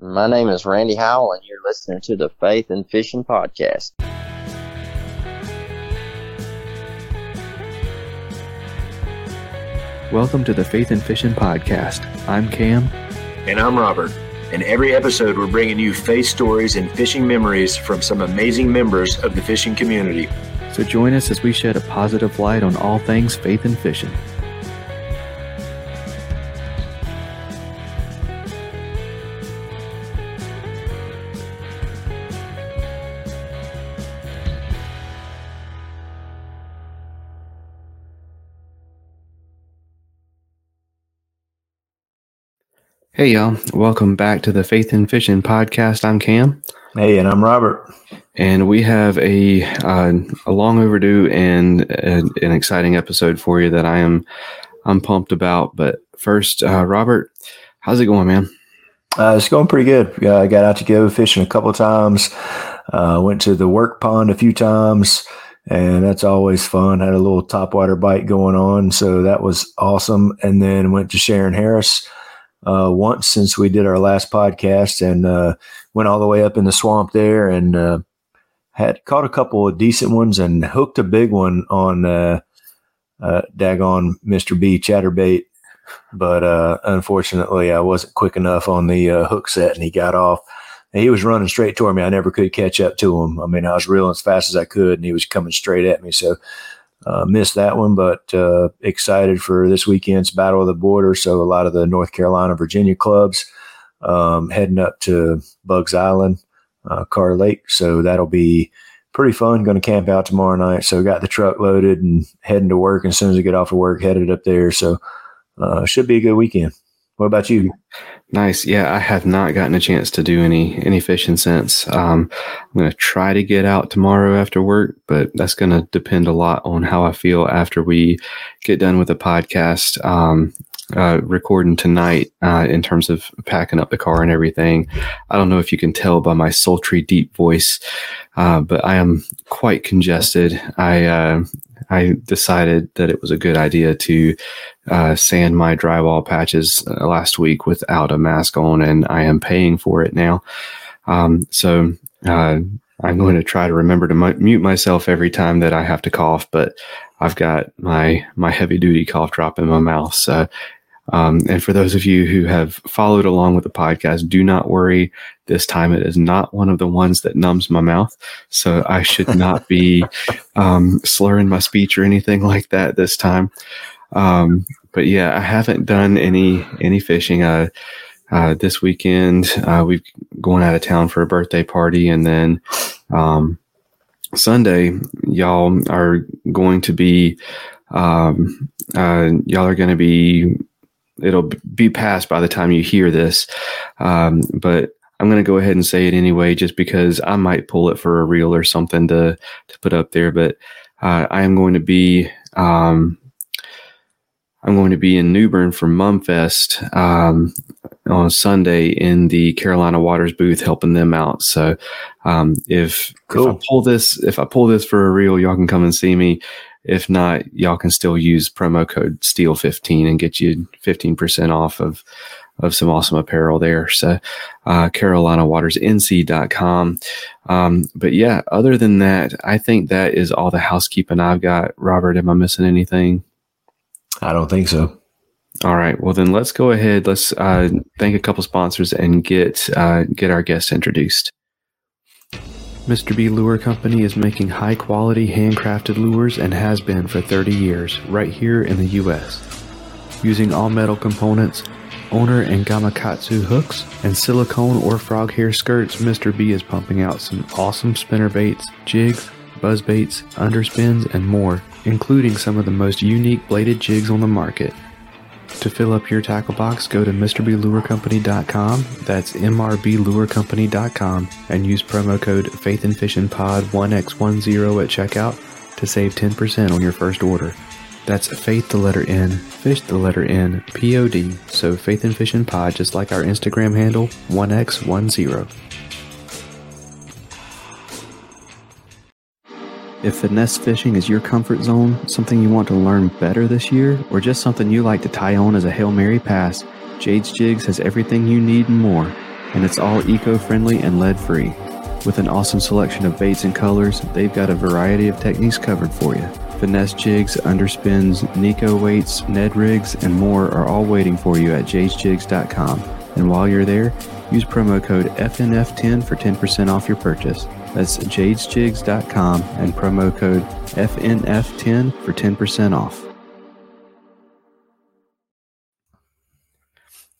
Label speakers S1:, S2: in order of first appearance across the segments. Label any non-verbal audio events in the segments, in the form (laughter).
S1: My name is Randy Howell, and you're listening to the Faith and Fishing Podcast.
S2: Welcome to the Faith and Fishing Podcast. I'm Cam.
S3: And I'm Robert. In every episode, we're bringing you faith stories and fishing memories from some amazing members of the fishing community.
S2: So join us as we shed a positive light on all things faith and fishing. Hey, y'all. Welcome back to the Faith in Fishing podcast. I'm Cam.
S3: Hey, and I'm Robert.
S2: And we have a, uh, a long overdue and a, an exciting episode for you that I am I'm pumped about. But first, uh, Robert, how's it going, man?
S3: Uh, it's going pretty good. I got out to go fishing a couple of times. Uh, went to the work pond a few times, and that's always fun. Had a little topwater bite going on, so that was awesome. And then went to Shearon Harris uh, once since we did our last podcast and uh, went all the way up in the swamp there and uh, had caught a couple of decent ones and hooked a big one on uh, uh, daggone Mr. B chatterbait. But uh, unfortunately, I wasn't quick enough on the uh, hook set and he got off. And he was running straight toward me. I never could catch up to him. I mean, I was reeling as fast as I could and he was coming straight at me. So uh, missed that one, but uh, excited for this weekend's Battle of the Border. So a lot of the North Carolina, Virginia clubs um, heading up to Bugs Island, uh, Kerr Lake. So that'll be pretty fun. Going to camp out tomorrow night. So got the truck loaded and heading to work. And as soon as I get off of work, headed up there. So uh, should be a good weekend. What about you?
S2: Nice. Yeah, I have not gotten a chance to do any any fishing since. Um, I'm going to try to get out tomorrow after work, but that's going to depend a lot on how I feel after we get done with the podcast. Um, uh, recording tonight uh, in terms of packing up the car and everything. I don't know if you can tell by my sultry, deep voice, uh, but I am quite congested. I uh, I decided that it was a good idea to uh, sand my drywall patches uh, last week without a mask on, and I am paying for it now. Um, so I'm going to try to remember to mute myself every time that I have to cough, but I've got my my heavy duty cough drop in my mouth. So um, and for those of you who have followed along with the podcast, do not worry. This time it is not one of the ones that numbs my mouth. So I should (laughs) not be um, slurring my speech or anything (laughs) like that this time. Um, but yeah, I haven't done any any fishing. Uh, uh, this weekend, uh, we've going out of town for a birthday party, and then um, Sunday, y'all are going to be um, uh, y'all are going to be it'll be passed by the time you hear this. Um, but I'm going to go ahead and say it anyway, just because I might pull it for a reel or something to to put up there. But uh, I am going to be um, I'm going to be in New Bern for Mumfest um, on Sunday in the Carolina Waters booth, helping them out. So um, if cool. if I pull this if I pull this for a reel, y'all can come and see me. If not, y'all can still use promo code STEEL15 and get you 15% off of, of some awesome apparel there. So, uh, CarolinaWatersNC.com. Um, but yeah, other than that, I think that is all the housekeeping I've got. Robert, am I missing anything?
S3: I don't think so.
S2: All right. Well, then let's go ahead. Let's uh, thank a couple sponsors and get uh, get our guests introduced. Mr. B Lure Company is making high quality handcrafted lures and has been for 30 years right here in the US. Using all metal components, owner and gamakatsu hooks, and silicone or frog hair skirts, Mr. B is pumping out some awesome spinner baits, jigs, buzz baits, underspins, and more, including some of the most unique bladed jigs on the market. To fill up your tackle box, go to MrBLureCompany.com. That's MRBLureCompany.com and use promo code FaithAndFishingPod1X10 at checkout to save 10% on your first order. That's Faith the letter N, Fish the letter N, P O D. So Faith and Fishing Pod, just like our Instagram handle, 1X10. If finesse fishing is your comfort zone, something you want to learn better this year, or just something you like to tie on as a Hail Mary pass, Jade's Jigs has everything you need and more. and it's all eco friendly and lead free. With an awesome selection of baits and colors, they've got a variety of techniques covered for you. Finesse jigs, underspins, Neko weights, Ned rigs, and more are all waiting for you at jadesjigs.com. And while you're there, use promo code FNF10 for 10% off your purchase. That's jadesjigs.com and promo code FNF10 for 10% off.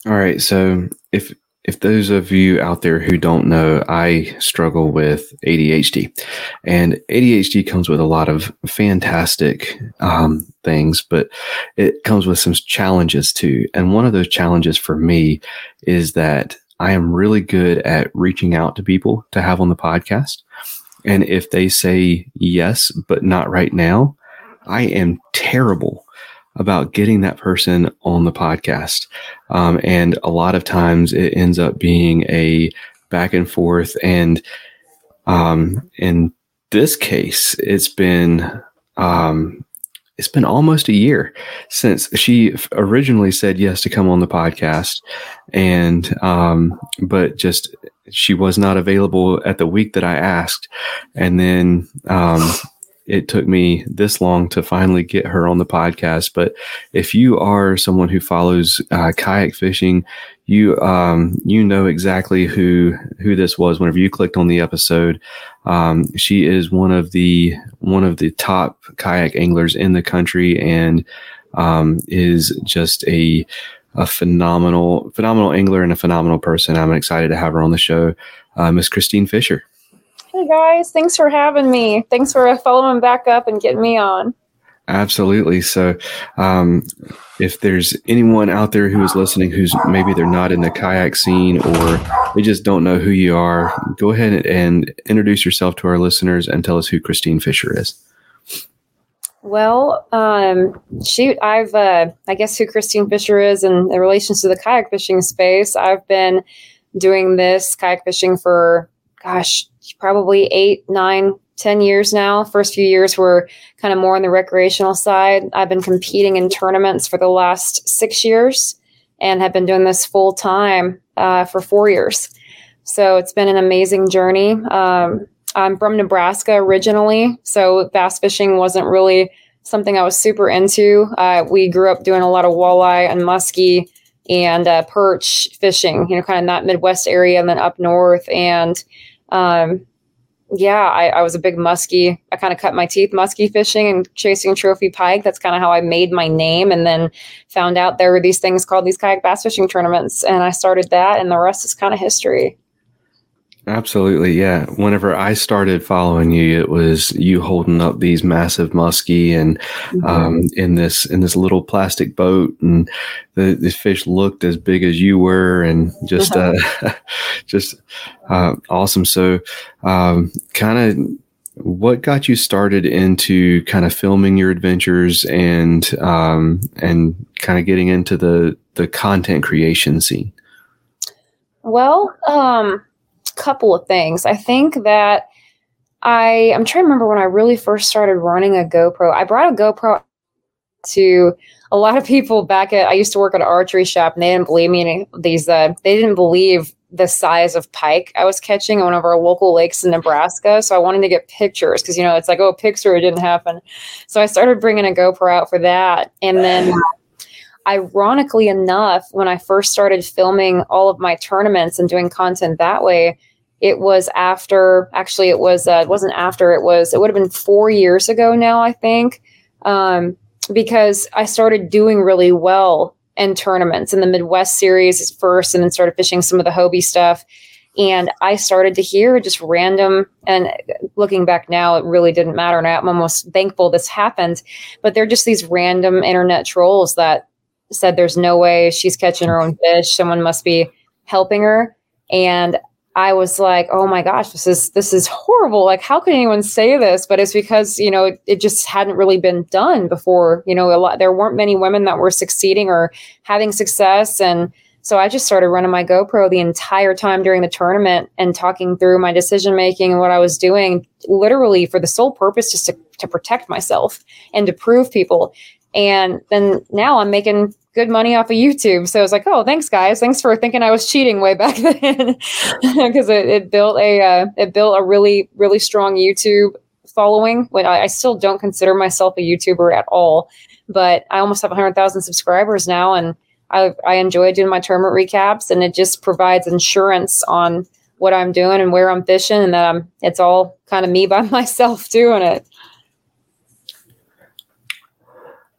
S2: All right, so if if those of you out there who don't know, I struggle with ADHD, and ADHD comes with a lot of fantastic um, things, but it comes with some challenges too. And one of those challenges for me is that I am really good at reaching out to people to have on the podcast. And if they say yes, but not right now, I am terrible about getting that person on the podcast. Um, and a lot of times it ends up being a back and forth. And um, in this case, it's been um, it's been almost a year since she originally said yes to come on the podcast, and um, but just she was not available at the week that I asked, and then um, it took me this long to finally get her on the podcast. But if you are someone who follows uh, kayak fishing, you um, you know exactly who who this was. Whenever you clicked on the episode, um, she is one of the one of the top kayak anglers in the country, and um, is just a a phenomenal phenomenal angler and a phenomenal person. I'm excited to have her on the show, uh, Miss Kristine Fischer.
S4: Hey guys, thanks for having me. Thanks for following back up and getting me on.
S2: Absolutely. So, um, if there's anyone out there who is listening who's maybe they're not in the kayak scene or they just don't know who you are, go ahead and introduce yourself to our listeners and tell us who Kristine Fischer is.
S4: Well, um, shoot, I've, uh, I guess who Kristine Fischer is in, in relation to the kayak fishing space. I've been doing this kayak fishing for, gosh, probably eight, nine, ten years now. First few years were kind of more on the recreational side. I've been competing in tournaments for the last six years and have been doing this full time uh, for four years. So it's been an amazing journey. Um, I'm from Nebraska originally, so bass fishing wasn't really something I was super into. Uh, we grew up doing a lot of walleye and muskie and uh, perch fishing, you know, kind of that Midwest area and then up north. And um, yeah, I, I, was a big muskie. I kind of cut my teeth muskie fishing and chasing trophy pike. That's kind of how I made my name. And then found out there were these things called these kayak bass fishing tournaments. And I started that, and the rest is kind of history.
S2: Absolutely, yeah. Whenever I started following you, it was you holding up these massive muskie and mm-hmm. um, in this in this little plastic boat, and the, the fish looked as big as you were, and just uh, (laughs) just uh, awesome. So, um, kind of, what got you started into kind of filming your adventures and um, and kind of getting into the the content creation scene?
S4: Well, um couple of things. I think that I I'm trying to remember when I really first started running a GoPro. I brought a GoPro to a lot of people back at I used to work at an archery shop and they didn't believe me these uh, they didn't believe the size of pike I was catching on one of our local lakes in Nebraska. So I wanted to get pictures because you know it's like oh picture it didn't happen. So I started bringing a GoPro out for that and then ironically enough, when I first started filming all of my tournaments and doing content that way, it was after actually it was uh, it wasn't after it was it would have been four years ago now I think um, because I started doing really well in tournaments in the Midwest series first and then started fishing some of the Hobie stuff and I started to hear just random and looking back now it really didn't matter and I'm almost thankful this happened but they're just these random internet trolls that said there's no way she's catching her own fish. Someone must be helping her. And I was like, oh my gosh, this is this is horrible. Like, how can anyone say this? But it's because you know it, it, just hadn't really been done before. You know, a lot there weren't many women that were succeeding or having success, and so I just started running my GoPro the entire time during the tournament and talking through my decision making and what I was doing, literally for the sole purpose just to to protect myself and to prove people And then now I'm making good money off of YouTube. So I was like, oh, thanks guys. Thanks for thinking I was cheating way back (laughs) then. (laughs) Because it, it, built a uh, it built a really, really strong YouTube following. When I, I still don't consider myself a YouTuber at all, but I almost have 100,000 subscribers now, and I, I enjoy doing my tournament recaps, and it just provides insurance on what I'm doing and where I'm fishing, and that I'm it's all kind of me by (laughs) myself doing it.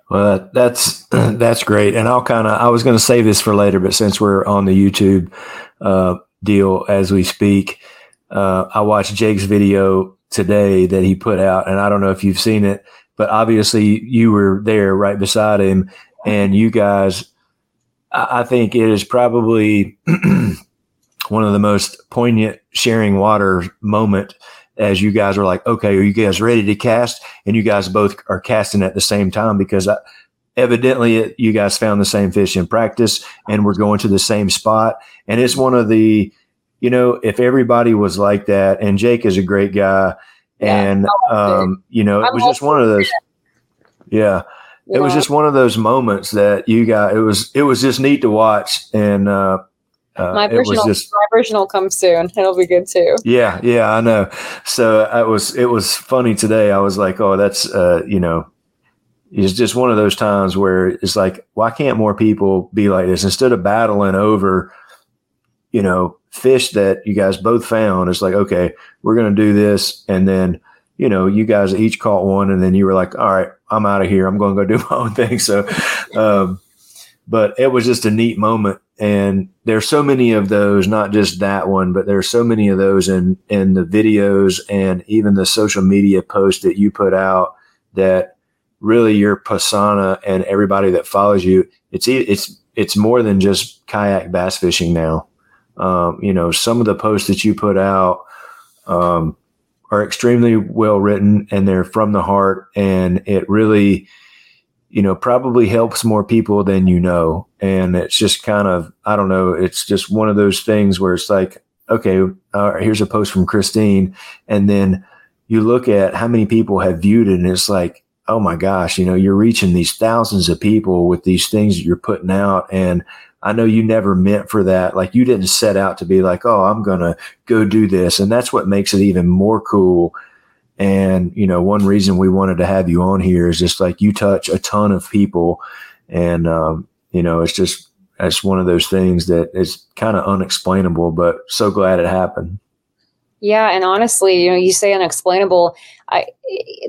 S3: Well, that's (clears throat) that's great, and I'll kind of I was going to save this for later, but since we're on the YouTube uh, deal as we speak, uh, I watched Jake's video today that he put out, and I don't know if you've seen it, but obviously you were there right beside him, and you guys, I, I think it is probably (clears throat) one of the most poignant sharing water moment as you guys are like, okay, are you guys ready to cast? And you guys both are casting at the same time because I, uh, evidently it, you guys found the same fish in practice and we're going to the same spot. And it's one of the, you know, if everybody was like that, and Jake is a great guy, yeah, and um, you know, it was just one of those. Yeah, it was just one of those moments that you got. It was it was just neat to watch, and uh,
S4: uh, my version, just, my version will come soon. It'll be good too.
S3: Yeah, yeah, I know. So it was it was funny today. I was like, oh, that's uh, you know, it's just one of those times where it's like, why can't more people be like this instead of battling over, you know, fish that you guys both found? It's like, okay, we're gonna do this, and then you know, you guys each caught one, and then you were like, all right, I'm out of here. I'm going to go do (laughs) my own thing. So, um, but it was just a neat moment. And there's so many of those not just that one but there's so many of those in in the videos and even the social media posts that you put out that really your persona and everybody that follows you it's it's it's more than just kayak bass fishing now. Um, you know some of the posts that you put out um, are extremely well written and they're from the heart. And it really you know, probably helps more people than you know. And it's just kind of, I don't know, it's just one of those things where it's like, okay, uh, here's a post from Kristine. And then you look at how many people have viewed it and it's like, oh my gosh, you know, you're reaching these thousands of people with these things that you're putting out. And I know you never meant for that. Like you didn't set out to be like, oh, I'm going to go do this. And that's what makes it even more cool and, you know, one reason we wanted to have you on here is just like you touch a ton of people. And, um, you know, it's just, it's one of those things that is kind of unexplainable, but so glad it happened.
S4: Yeah, and honestly, you know, you say unexplainable. I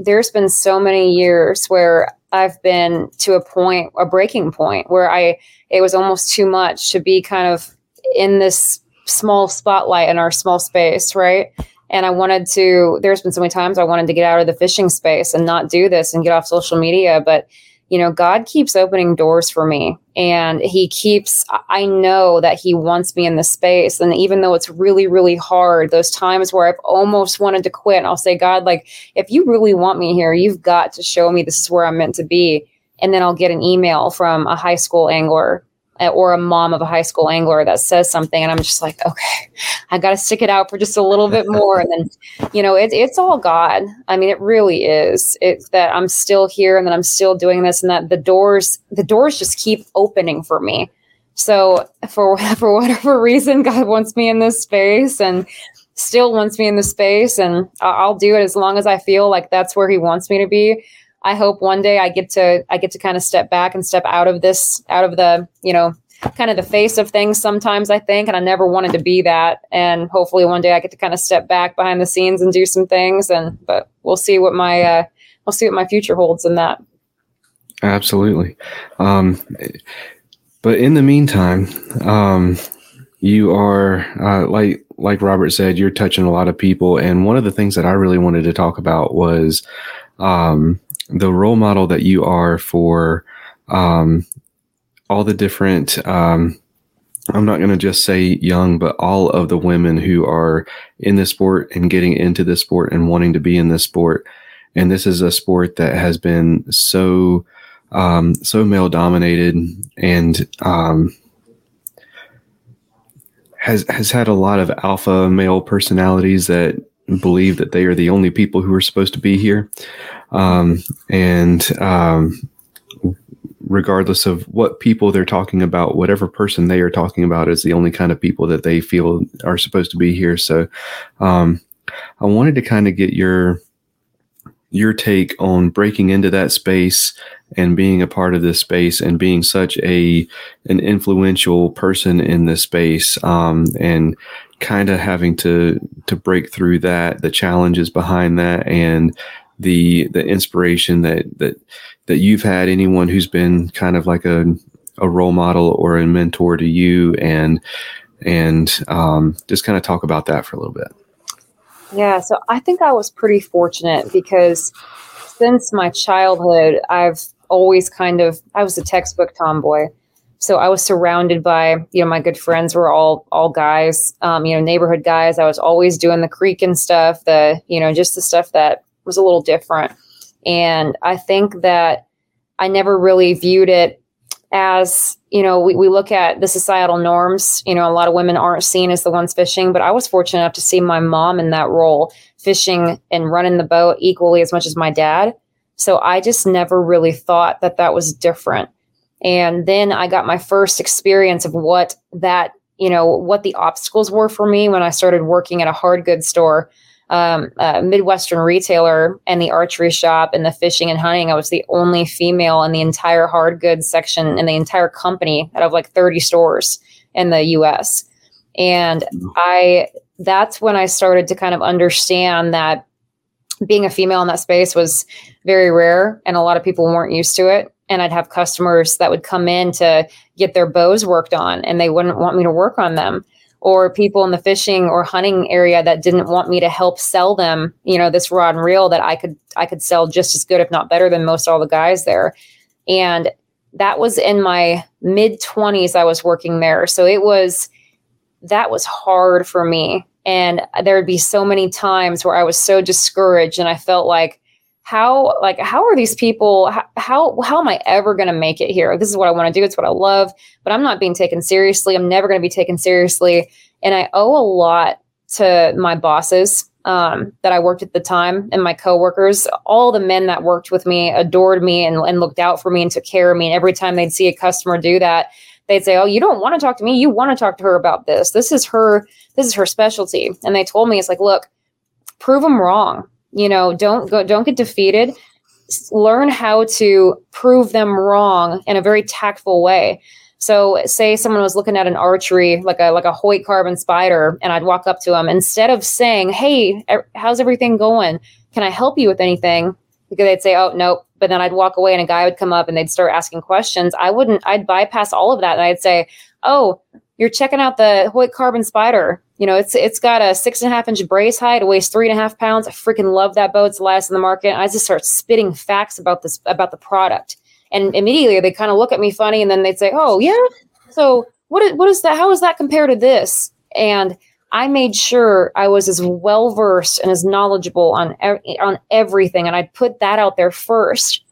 S4: there's been so many years where I've been to a point, a breaking point, where I it was almost too much to be kind of in this small spotlight in our small space, right? And I wanted to, there's been so many times I wanted to get out of the fishing space and not do this and get off social media. But, you know, God keeps opening doors for me and He keeps, I know that He wants me in the space. And even though it's really, really hard, those times where I've almost wanted to quit, I'll say, God, like, if you really want me here, you've got to show me this is where I'm meant to be. And then I'll get an email from a high school angler or a mom of a high school angler that says something and i'm just like okay i got to stick it out for just a little bit more. And then you know it, it's all god. I mean it really is. It's that i'm still here and that i'm still doing this and that the doors the doors just keep opening for me. So for (laughs) for whatever reason god wants me in this space and still wants me in the space and i'll do it as long as i feel like that's where he wants me to be I hope one day I get to I get to kind of step back and step out of this out of the you know kind of the face of things sometimes I think and I never wanted to be that and hopefully one day I get to kind of step back behind the scenes and do some things and but we'll see what my uh we'll see what my future holds in that.
S2: Absolutely. Um but in the meantime, um you are uh, like like Robert said, you're touching a lot of people and one of the things that I really wanted to talk about was um the role model that you are for um, all the different um, i'm not going to just say young but all of the women who are in this sport and getting into this sport and wanting to be in this sport. And this is a sport that has been so um, so male dominated and um, has has had a lot of alpha male personalities that believe that they are the only people who are supposed to be here. Um, and um, regardless of what people they're talking about, whatever person they are talking about is the only kind of people that they feel are supposed to be here. So, um, I wanted to kind of get your your take on breaking into that space and being a part of this space and being such a an influential person in this space um, and kind of having to to break through that the challenges behind that and the the inspiration that that that you've had anyone who's been kind of like a a role model or a mentor to you and and um, just kind of talk about that for a little bit.
S4: Yeah so i think i was pretty fortunate because since my childhood i've always kind of i was a textbook tomboy so i was surrounded by you know my good friends were all all guys um, you know neighborhood guys i was always doing the creek and stuff the you know just the stuff that was a little different. And I think that I never really viewed it as, you know, we, we look at the societal norms. You know, a lot of women aren't seen as the ones fishing, but I was fortunate enough to see my mom in that role, fishing and running the boat equally as much as my dad. So I just never really thought that that was different. And then I got my first experience of what that, you know, what the obstacles were for me when I started working at a hard goods store um, uh, Midwestern retailer and the archery shop and the fishing and hunting. I was the only female in the entire hard goods section in the entire company out of like 30 stores in the US. And I, that's when I started to kind of understand that being a female in that space was very rare and a lot of people weren't used to it. And I'd have customers that would come in to get their bows worked on and they wouldn't want me to work on them or people in the fishing or hunting area that didn't want me to help sell them, you know, this rod and reel that I could I could sell just as good, if not better, than most all the guys there. And that was in my mid 20s I was working there. So it was that was hard for me. And there would be so many times where I was so discouraged and I felt like how like how are these people how how, how am i ever going to make it here? This is what i want to do it's what i love but i'm not being taken seriously i'm never going to be taken seriously. And i owe a lot to my bosses um, that i worked at the time and my coworkers. All the men that worked with me adored me and, and looked out for me and took care of me and every time they'd see a customer do that they'd say oh you don't want to talk to me you want to talk to her about this. This is her this is her specialty. And they told me it's like look prove them wrong you know don't go don't get defeated learn how to prove them wrong in a very tactful way so say someone was looking at an archery like a like a Hoyt Carbon Spyder and I'd walk up to them instead of saying, "Hey, how's everything going? Can I help you with anything?" because they'd say, "Oh, nope." But then I'd walk away and a guy would come up and they'd start asking questions. I wouldn't I'd bypass all of that and I'd say, "Oh, you're checking out the Hoyt Carbon Spyder. You know, it's it's got a six and a half inch brace height. It weighs three and a half pounds. I freaking love that boat. It's the last in the market. I just start spitting facts about this about the product, and immediately they kind of look at me funny, and then they'd say, "Oh yeah, so what is what is that? How is that compared to this?" And I made sure I was as well versed and as knowledgeable on on everything, and I'd put that out there first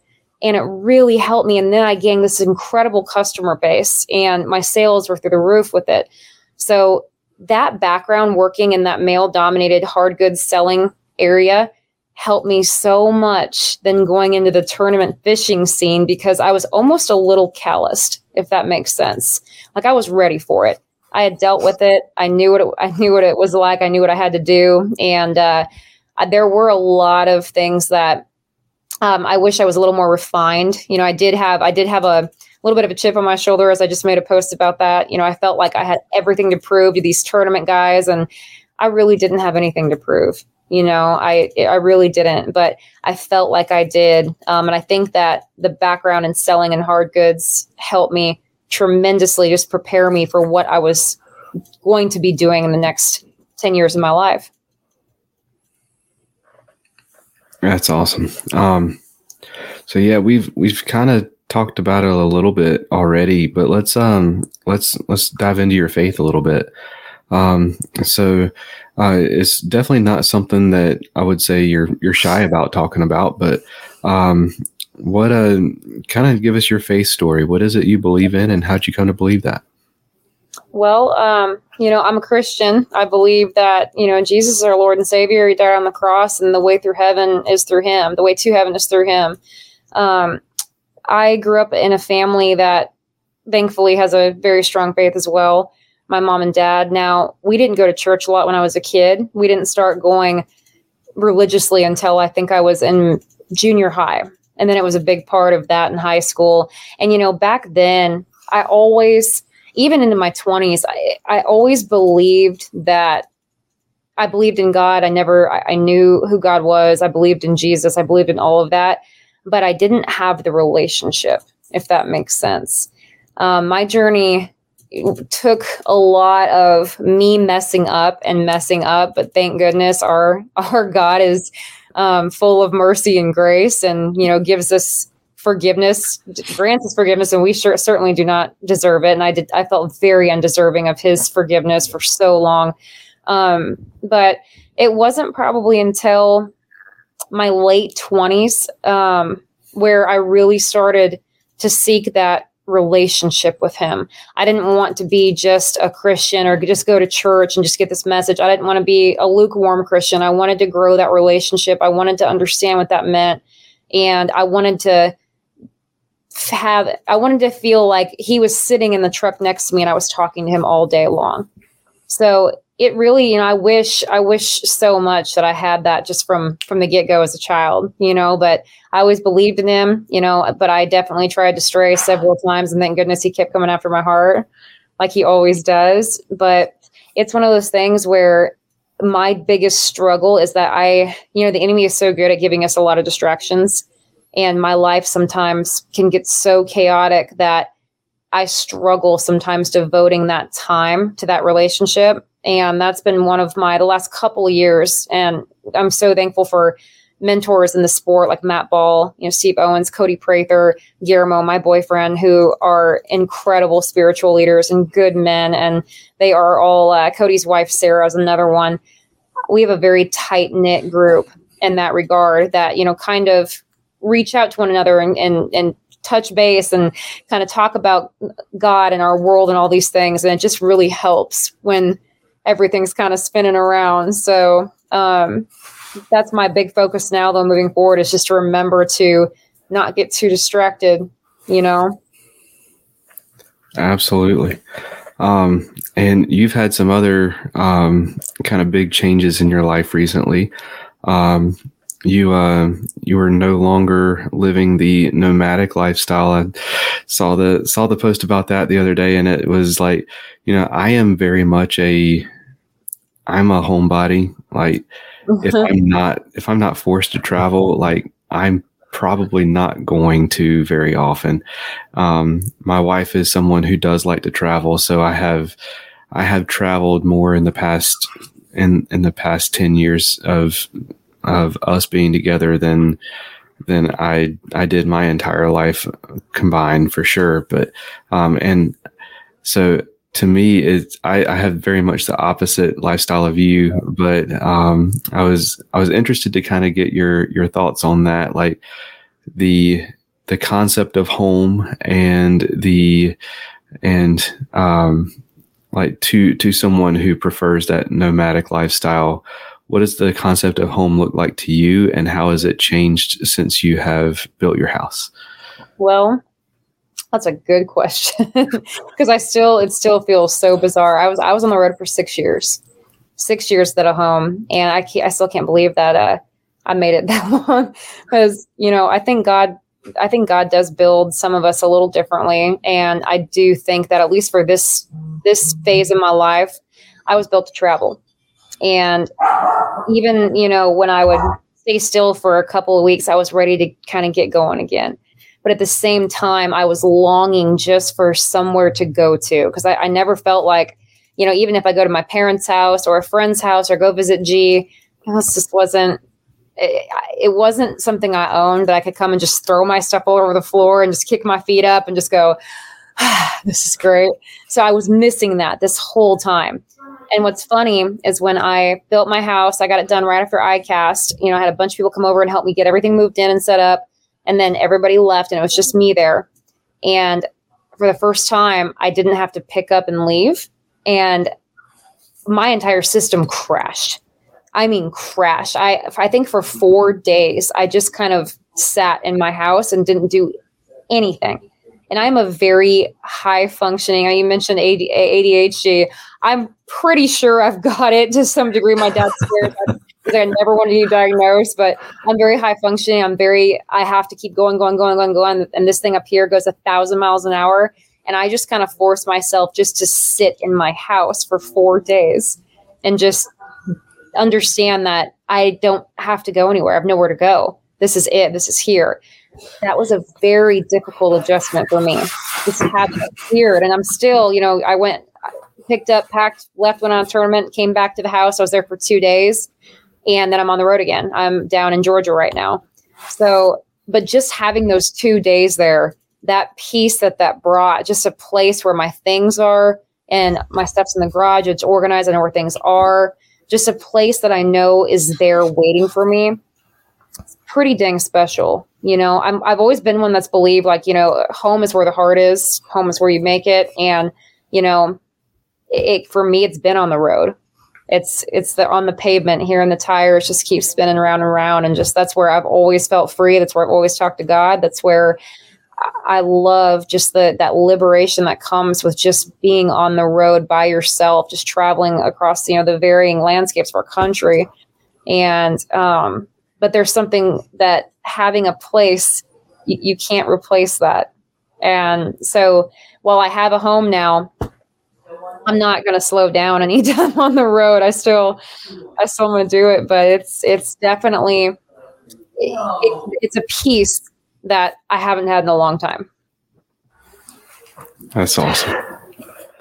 S4: and it really helped me. And then I gained this incredible customer base, and my sales were through the roof with it. So that background working in that male dominated hard goods selling area helped me so much than going into the tournament fishing scene because I was almost a little calloused, if that makes sense. Like I was ready for it. I had dealt with it. I knew what it, I knew what it was like. I knew what I had to do, and uh, there were a lot of things that um, I wish I was a little more refined. You know, I did have I did have a little bit of a chip on my shoulder as I just made a post about that. You know, I felt like I had everything to prove to these tournament guys, and I really didn't have anything to prove. You know, I I really didn't, but I felt like I did, um, and I think that the background in selling and hard goods helped me tremendously, just prepare me for what I was going to be doing in the next ten years of my life.
S2: That's awesome. Um, so yeah, we've we've kind of talked about it a little bit already, but let's um let's let's dive into your faith a little bit. Um, so uh, it's definitely not something that I would say you're you're shy about talking about, but um, what uh kind of give us your faith story. What is it you believe in, and how'd you come to believe that?
S4: Well, um, you know, I'm a Christian. I believe that, you know, Jesus is our Lord and Savior. He died on the cross, and the way through heaven is through Him. The way to heaven is through Him. Um, I grew up in a family that thankfully has a very strong faith as well. My mom and dad. Now, we didn't go to church a lot when I was a kid. We didn't start going religiously until I think I was in junior high. And then it was a big part of that in high school. And, you know, back then, I always, even into my 20s, I, I always believed that I believed in God. I never, I, I knew who God was. I believed in Jesus. I believed in all of that. But I didn't have the relationship, if that makes sense. Um, my journey took a lot of me messing up and messing up, but thank goodness our (laughs) our God is um, full of mercy and grace, and you know gives us forgiveness, grants us forgiveness, and we sure, certainly do not deserve it. And I did, I felt very undeserving of His forgiveness for so long. Um, but it wasn't probably until my late twenties um, where I really started to seek that relationship with him. I didn't want to be just a Christian or just go to church and just get this message. I didn't want to be a lukewarm Christian. I wanted to grow that relationship. I wanted to understand what that meant. And I wanted to have, I wanted to feel like he was sitting in the truck next to me and I was talking to him all day long. So it really, you know, I wish, I wish so much that I had that just from, from the get go as a child, you know, but I always believed in him, you know, but I definitely tried to stray several times and thank goodness he kept coming after my heart like he always does. But it's one of those things where my biggest struggle is that I, you know, the enemy is so good at giving us a lot of distractions and my life sometimes can get so chaotic that I struggle sometimes devoting that time to that relationship. And that's been one of my the last couple of years. And i'm so thankful for mentors in the sport like matt ball you know steve owens cody prather guillermo my boyfriend who are incredible spiritual leaders and good men. And they are all uh, cody's wife sarah is another one. We have a very tight knit group in that regard that you know kind of reach out to one another and and, and touch base and kind of talk about God and our world and all these things. And it just really helps when everything's kind of spinning around. So um, that's my big focus now, though, moving forward, is just to remember to not get too distracted, you know?
S2: Absolutely. Um, and you've had some other um, kind of big changes in your life recently. Um, you uh, you were no longer living the nomadic lifestyle. I saw the saw the post about that the other day, and it was like, you know, I am very much a I'm a homebody. Like if I'm not if I'm not forced to travel, like I'm probably not going to very often. Um, my wife is someone who does like to travel, so I have I have traveled more in the past in in the past ten years of of us being together than than I I did my entire life combined for sure. But um, and so to me, it's I, I, have very much the opposite lifestyle of you, but um, I was I was interested to kind of get your your thoughts on that, like the the concept of home and the and um, like to to someone who prefers that nomadic lifestyle. What does the concept of home look like to you, and how has it changed since you have built your house?
S4: Well, that's a good question (laughs) because I still it still feels so bizarre. I was I was on the road for six years, six years without a home, and I can't, I still can't believe that uh, I made it (laughs) that long because you know I think God I think God does build some of us a little differently, and I do think that at least for this this phase in my life, I was built to travel, and even you know when I would stay still for a couple of weeks, I was ready to kind of get going again. But at the same time i was longing just for somewhere to go to because I, I, never felt like you know even if i go to my parents house or a friend's house or go visit g this just wasn't it, it wasn't something i owned that i could come and just throw my stuff all over the floor and just kick my feet up and just go ah, (sighs) this is great. So i was missing that this whole time and what's funny is when I built my house, I got it done right after ICAST. You know, I had a bunch of people come over and help me get everything moved in and set up. And then everybody left and it was just me there. And for the first time, I didn't have to pick up and leave. And my entire system crashed. I mean, crashed. I, I think for four days, I just kind of sat in my house and didn't do anything. And I'm a very high functioning. You mentioned ADHD. I'm pretty sure I've got it to some degree. My dad's scared because I never wanted to be diagnosed, but I'm very high functioning. I'm very, I have to keep going, going, going, going, going. And this thing up here goes a thousand miles an hour. And I just kind of force myself just to sit in my house for four days and just understand that I don't have to go anywhere. I have nowhere to go. This is it. This is here. That was a very difficult adjustment for me. This habit weird. And I'm still, you know, I went, picked up, packed, left, went on a tournament, came back to the house. I was there for two days and then I'm on the road again. I'm down in Georgia right now. So, but just having those two days there, that peace that that brought, just a place where my things are and my stuff's in the garage, it's organized, I know where things are, just a place that I know is there waiting for me. Pretty dang special. You know, I'm, I've always been one that's believed like, you know, home is where the heart is, home is where you make it. And, you know, it, for me, it's been on the road it's it's the on the pavement here and the tires just keep spinning around and around and just that's where I've always felt free. That's where I've always talked to God. That's where I love just the that liberation that comes with just being on the road by yourself, just traveling across you know the varying landscapes of our country. And um, but there's something that having a place you, you can't replace that. And so while I have a home now, I'm not going to slow down anytime (laughs) on the road. I still, I still want to do it, but it's it's definitely it, it, it's a piece that I haven't had in a long time.
S2: That's awesome.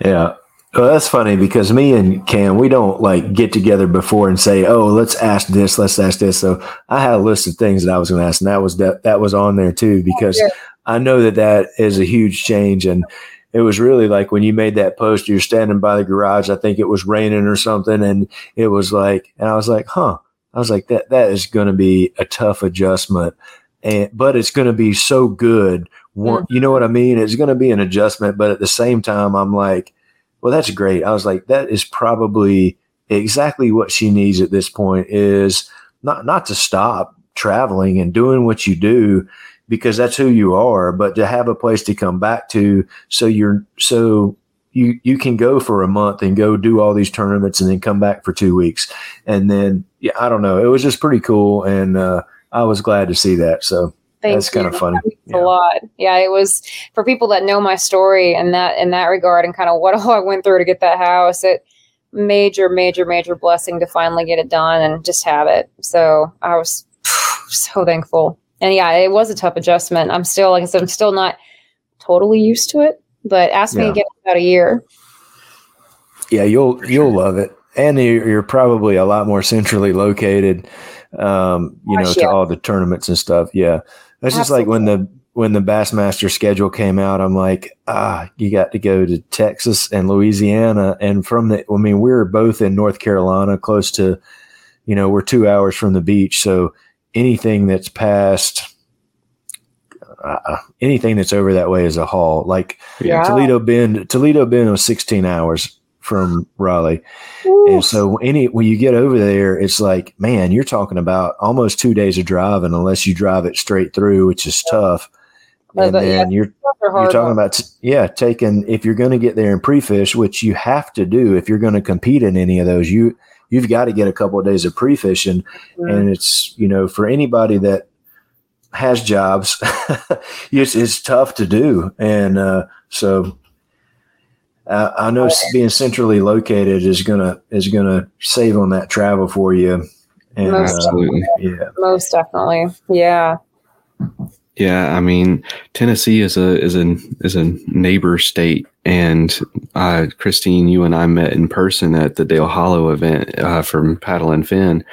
S3: Yeah. Well, that's funny because me and Cam, we don't like get together before and say, "Oh, let's ask this, let's ask this." So I had a list of things that I was going to ask, and that was that that was on there too because I know that that is a huge change, and it was really like when you made that post, you're standing by the garage. I think it was raining or something. And it was like, and I was like, huh, I was like, that, that is going to be a tough adjustment. And, but it's going to be so good. One, mm-hmm. you know what I mean? It's going to be an adjustment, but at the same time, I'm like, well, that's great. I was like, that is probably exactly what she needs at this point is not, not to stop traveling and doing what you do because that's who you are, but to have a place to come back to so you're so you you can go for a month and go do all these tournaments and then come back for two weeks. And then yeah, I don't know. It was just pretty cool and uh, I was glad to see that. So Thank that's kind of funny.
S4: Yeah. A lot. Yeah, it was for people that know my story and that in that regard and kind of what all (laughs) I went through to get that house. It major, major, major blessing to finally get it done and just have it. So I was (sighs) so thankful and yeah, it was a tough adjustment. I'm still, like I said, I'm still not totally used to it, but ask me yeah. again in about a year.
S3: Yeah, you'll you'll love it, and you're, you're probably a lot more centrally located. Um, you know, to all the tournaments and stuff. Yeah, that's Absolutely. just like when the when the Bassmaster schedule came out. I'm like, ah, you got to go to Texas and Louisiana, and from the, I mean, we we're both in North Carolina, close to, you know, we're two hours from the beach, so anything that's past uh, anything that's over that way is a haul. Like yeah. Toledo Bend, Toledo Bend was 16 hours from Raleigh. And so any when you get over there, it's like, man, you're talking about almost two days of driving unless you drive it straight through, which is tough. And then yeah, you're you're talking about yeah, taking if you're going to get there in pre-fish, which you have to do if you're going to compete in any of those, you you've got to get a couple of days of pre-fishing right. and it's you know for anybody that has jobs (laughs) it's, it's tough to do and uh, so uh, I know being centrally located is gonna is gonna save on that travel for you.
S4: And, most uh, yeah, most definitely, yeah.
S2: Yeah, I mean Tennessee is a is a is a neighbor state, and uh, Kristine, you and I met in person at the Dale Hollow event uh, from Paddle and Finn,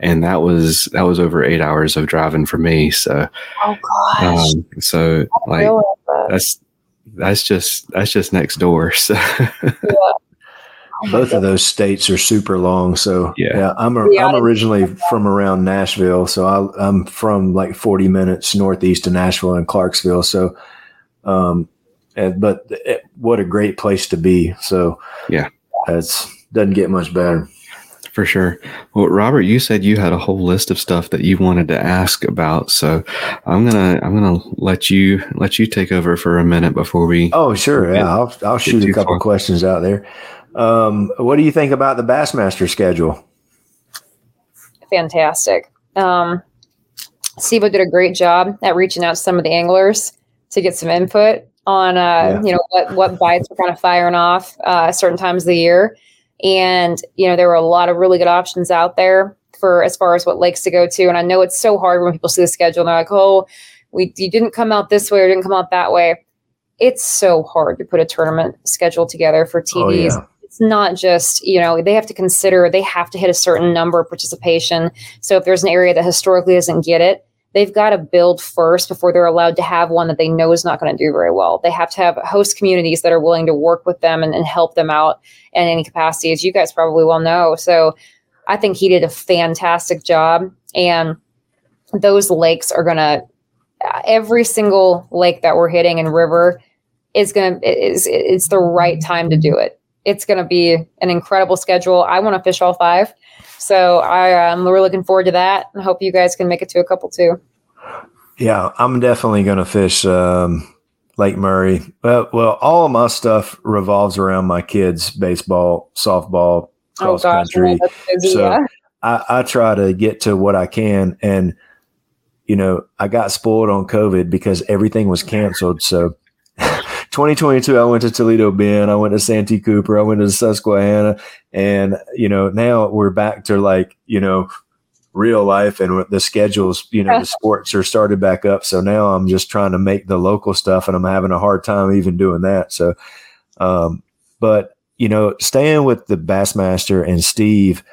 S2: and that was that was over eight hours of driving for me. So,
S4: oh gosh, um,
S2: so like that's that's just that's just next door. (laughs) So, yeah.
S3: Both of those states are super long. So yeah, yeah I'm a, yeah, I'm originally from around Nashville, so I, am from like 40 minutes northeast of Nashville and Clarksville. So, um, and, but it, what a great place to be. So
S2: yeah,
S3: it's doesn't get much better.
S2: For sure. Well, Robert, you said you had a whole list of stuff that you wanted to ask about, so I'm gonna I'm gonna let you let you take over for a minute before we.
S3: Oh, sure. Yeah, I'll I'll shoot a couple far. questions out there. Um, what do you think about the Bassmaster schedule?
S4: Fantastic. Um, Sibo did a great job at reaching out to some of the anglers to get some input on uh, yeah. you know what what bites were kind of firing off uh, certain times of the year and, you know, there were a lot of really good options out there for as far as what lakes to go to. And I know it's so hard when people see the schedule and they're like, oh, we you didn't come out this way or didn't come out that way. It's so hard to put a tournament schedule together for TDs. Oh, yeah. It's not just, you know, they have to consider they have to hit a certain number of participation. So if there's an area that historically doesn't get it, they've got to build first before they're allowed to have one that they know is not going to do very well. They have to have host communities that are willing to work with them and, and help them out in any capacity, as you guys probably well know. So I think he did a fantastic job. And those lakes are going to, every single lake that we're hitting and river is going to, is, it's the right time to do it. It's going to be an incredible schedule. I want to fish all five. So I, am really looking forward to that. I hope you guys can make it to a couple too.
S3: Yeah, I'm definitely going to fish um, Lake Murray. Well, well, all of my stuff revolves around my kids' baseball, softball, cross oh, gosh, country. Busy, so yeah. I, I try to get to what I can. And, you know, I got spoiled on COVID because everything was canceled. So 2022, I went to Toledo Bend, I went to Santee Cooper, I went to Susquehanna, and you know now we're back to like you know real life and the schedules, you know, the (laughs) sports are started back up. So now I'm just trying to make the local stuff, and I'm having a hard time even doing that. So, um, but you know, staying with the Bassmaster and Steve,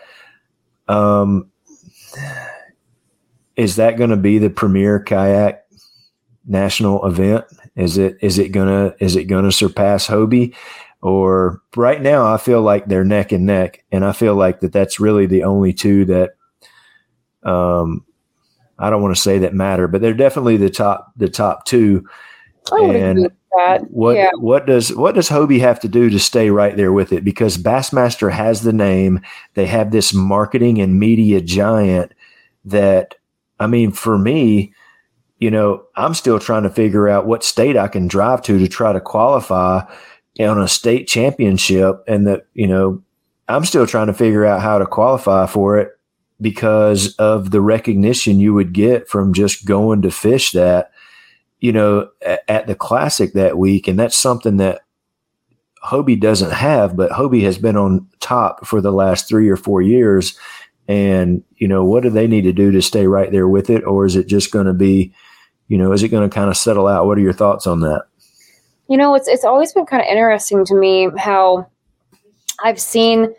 S3: um, is that going to be the premier kayak national event? Is it is it gonna is it gonna surpass Hobie? Or right now, I feel like they're neck and neck, and I feel like that that's really the only two that um, I don't want to say that matter, but they're definitely the top the top two. I and what yeah. what does what does Hobie have to do to stay right there with it? Because Bassmaster has the name, they have this marketing and media giant that I mean, for me, you know, I'm still trying to figure out what state I can drive to to try to qualify on a state championship. And that, you know, I'm still trying to figure out how to qualify for it because of the recognition you would get from just going to fish that, you know, at, the classic that week. And that's something that Hobie doesn't have, but Hobie has been on top for the last three or four years. And, you know, what do they need to do to stay right there with it? Or is it just going to be, you know, is it going to kind of settle out? What are your thoughts on that?
S4: You know, it's it's always been kind of interesting to me how I've seen,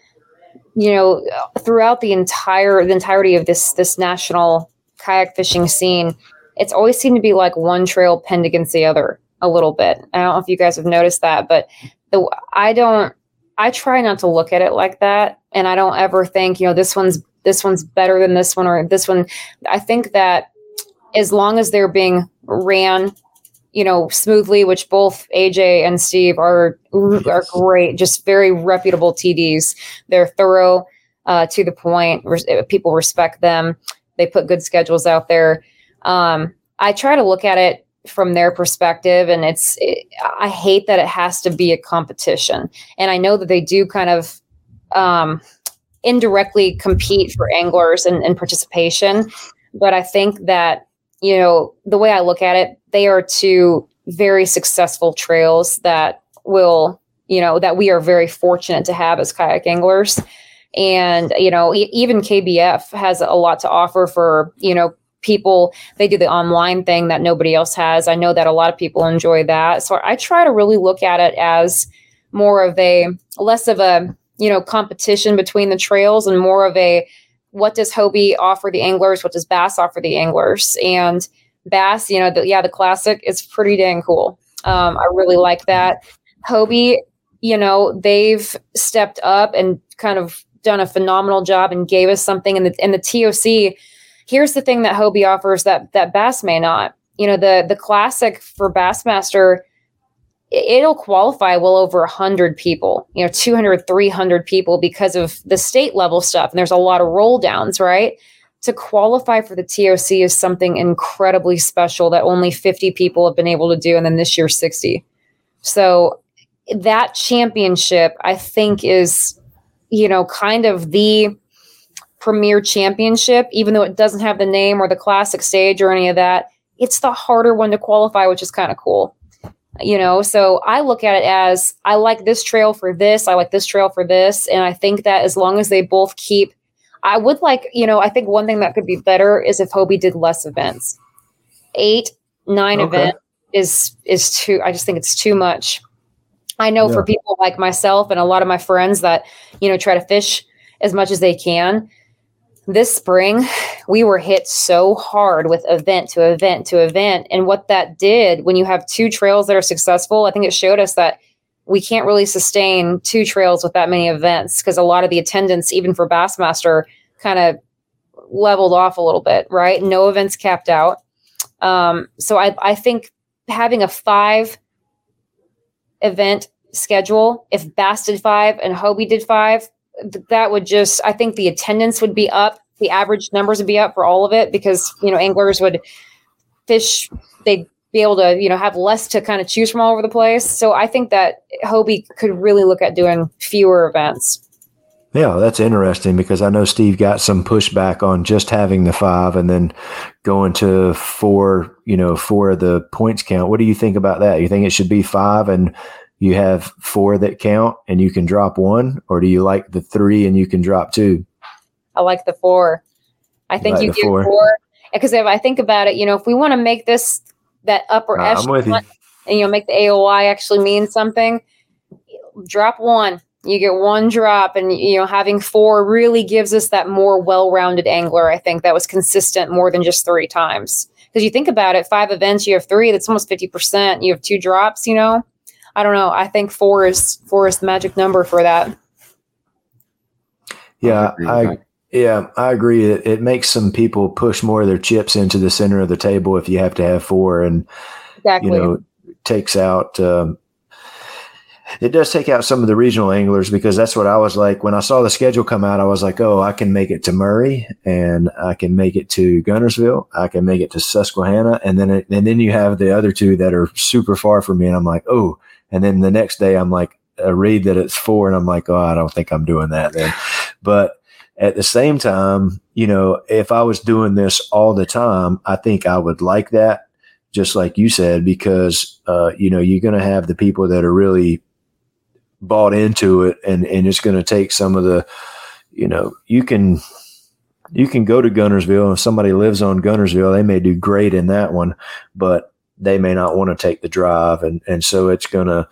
S4: you know, throughout the entire the entirety of this this national kayak fishing scene, it's always seemed to be like one trail pinned against the other a little bit. I don't know if you guys have noticed that, but the I don't I try not to look at it like that and I don't ever think, you know, this one's this one's better than this one or this one. I think that as long as they're being ran you know smoothly which both aj and steve are are great just very reputable tds they're thorough uh, to the point people respect them. They put good schedules out there. Um, i try to look at it from their perspective and it's it, i hate that it has to be a competition. And i know that they do kind of um, indirectly compete for anglers and, and participation but i think that you know, the way I look at it, they are two very successful trails that will, you know, that we are very fortunate to have as kayak anglers. And, you know, e- even KBF has a lot to offer for, you know, people. They do the online thing that nobody else has. I know that a lot of people enjoy that. So I try to really look at it as more of a less of a, you know, competition between the trails and more of a what does Hobie offer the anglers? What does Bass offer the anglers? And Bass, you know, the, yeah, the classic is pretty dang cool. Um, I really like that. Hobie, you know, they've stepped up and kind of done a phenomenal job and gave us something in the in the TOC. Here's the thing that Hobie offers that that Bass may not. You know, the the classic for Bassmaster it'll qualify well over 100 people you know 200 300 people because of the state level stuff. And there's a lot of roll downs right? To qualify for the toc is something incredibly special that only 50 people have been able to do and then this year 60 so that championship i think is you know kind of the premier championship even though it doesn't have the name or the classic stage or any of that. It's the harder one to qualify which is kind of cool you know so i look at it as i like this trail for this i like this trail for this and i think that as long as they both keep i would like you know i think one thing that could be better is if hobie did less events. Eight nine
S3: Okay.
S4: event is is too i just think it's too much. I know for people like myself and a lot of my friends that you know try to fish as much as they can this spring we were hit so hard with event to event to event. And what that did when you have two trails that are successful i think it showed us that we can't really sustain two trails with that many events because a lot of the attendance even for bassmaster kind of leveled off a little bit right? No events capped out. Um, so I, I think having a five event schedule if bass did five and hobie did five that would just i think the attendance would be up the average numbers would be up for all of it because you know anglers would fish they'd be able to you know have less to kind of choose from all over the place so i think that hobie could really look at doing fewer events
S3: Yeah, that's interesting because I know Steve got some pushback on just having the five and then going to four, you know, four of the points count. What do you think about that? You think it should be five and you have four that count and you can drop one? Or do you like the three and you can drop two?
S4: i like the four i think
S3: like
S4: you give
S3: four?
S4: because if i think about it you know if we want to make this that upper
S3: Nah, I'm you.
S4: and you know make the AOY actually mean something drop one you get one drop and you know having four really gives us that more well-rounded angler i think that was consistent more than just three times because you think about it five events you have three that's almost 50% you have two drops you know i don't know i think four is four is the magic number for that
S3: Yeah,
S2: agree with
S3: I, yeah, I agree. It, it makes some people push more of their chips into the center of the table if you have to have four and
S4: exactly
S3: you know takes out um, it does take out some of the regional anglers because that's what I was like when I saw the schedule come out. I was like, oh, I can make it to Murray and I can make it to Guntersville. I can make it to Susquehanna, and then it, and then you have the other two that are super far from me, and I'm like, oh, and then the next day I'm like, I read that it's four, and I'm like, oh, I don't think I'm doing that then, but. At the same time, you know, if I was doing this all the time, I think I would like that just like you said, because uh, you know you're going to have the people that are really bought into it, and and it's going to take some of the, you know, you can you can go to Guntersville, and if somebody lives on Guntersville, they may do great in that one, but they may not want to take the drive, and and so it's going to,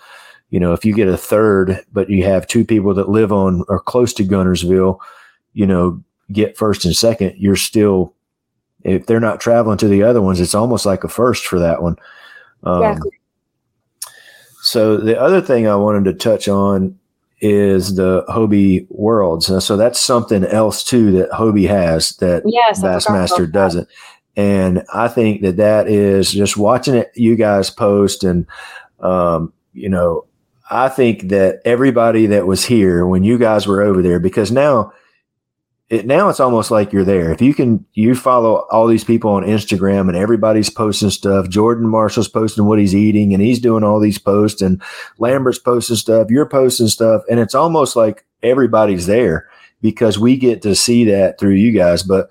S3: you know, if you get a third, but you have two people that live on or close to Guntersville, you know, get first and second, you're still if they're not traveling to the other ones, it's almost like a first for that one. Um,
S4: Exactly.
S3: So the other thing I wanted to touch on is the Hobie Worlds. So that's something else too that Hobie has that
S4: yes I forgot about
S3: Bassmaster
S4: that.
S3: And I think that that is just watching it, you guys post, and um, you know, I think that everybody that was here when you guys were over there, because now it now it's almost like you're there. If you can, you follow all these people on Instagram, and everybody's posting stuff. Jordan Marshall's posting what he's eating, and he's doing all these posts, and Lambert's posting stuff. You're posting stuff, and it's almost like everybody's there because we get to see that through you guys. But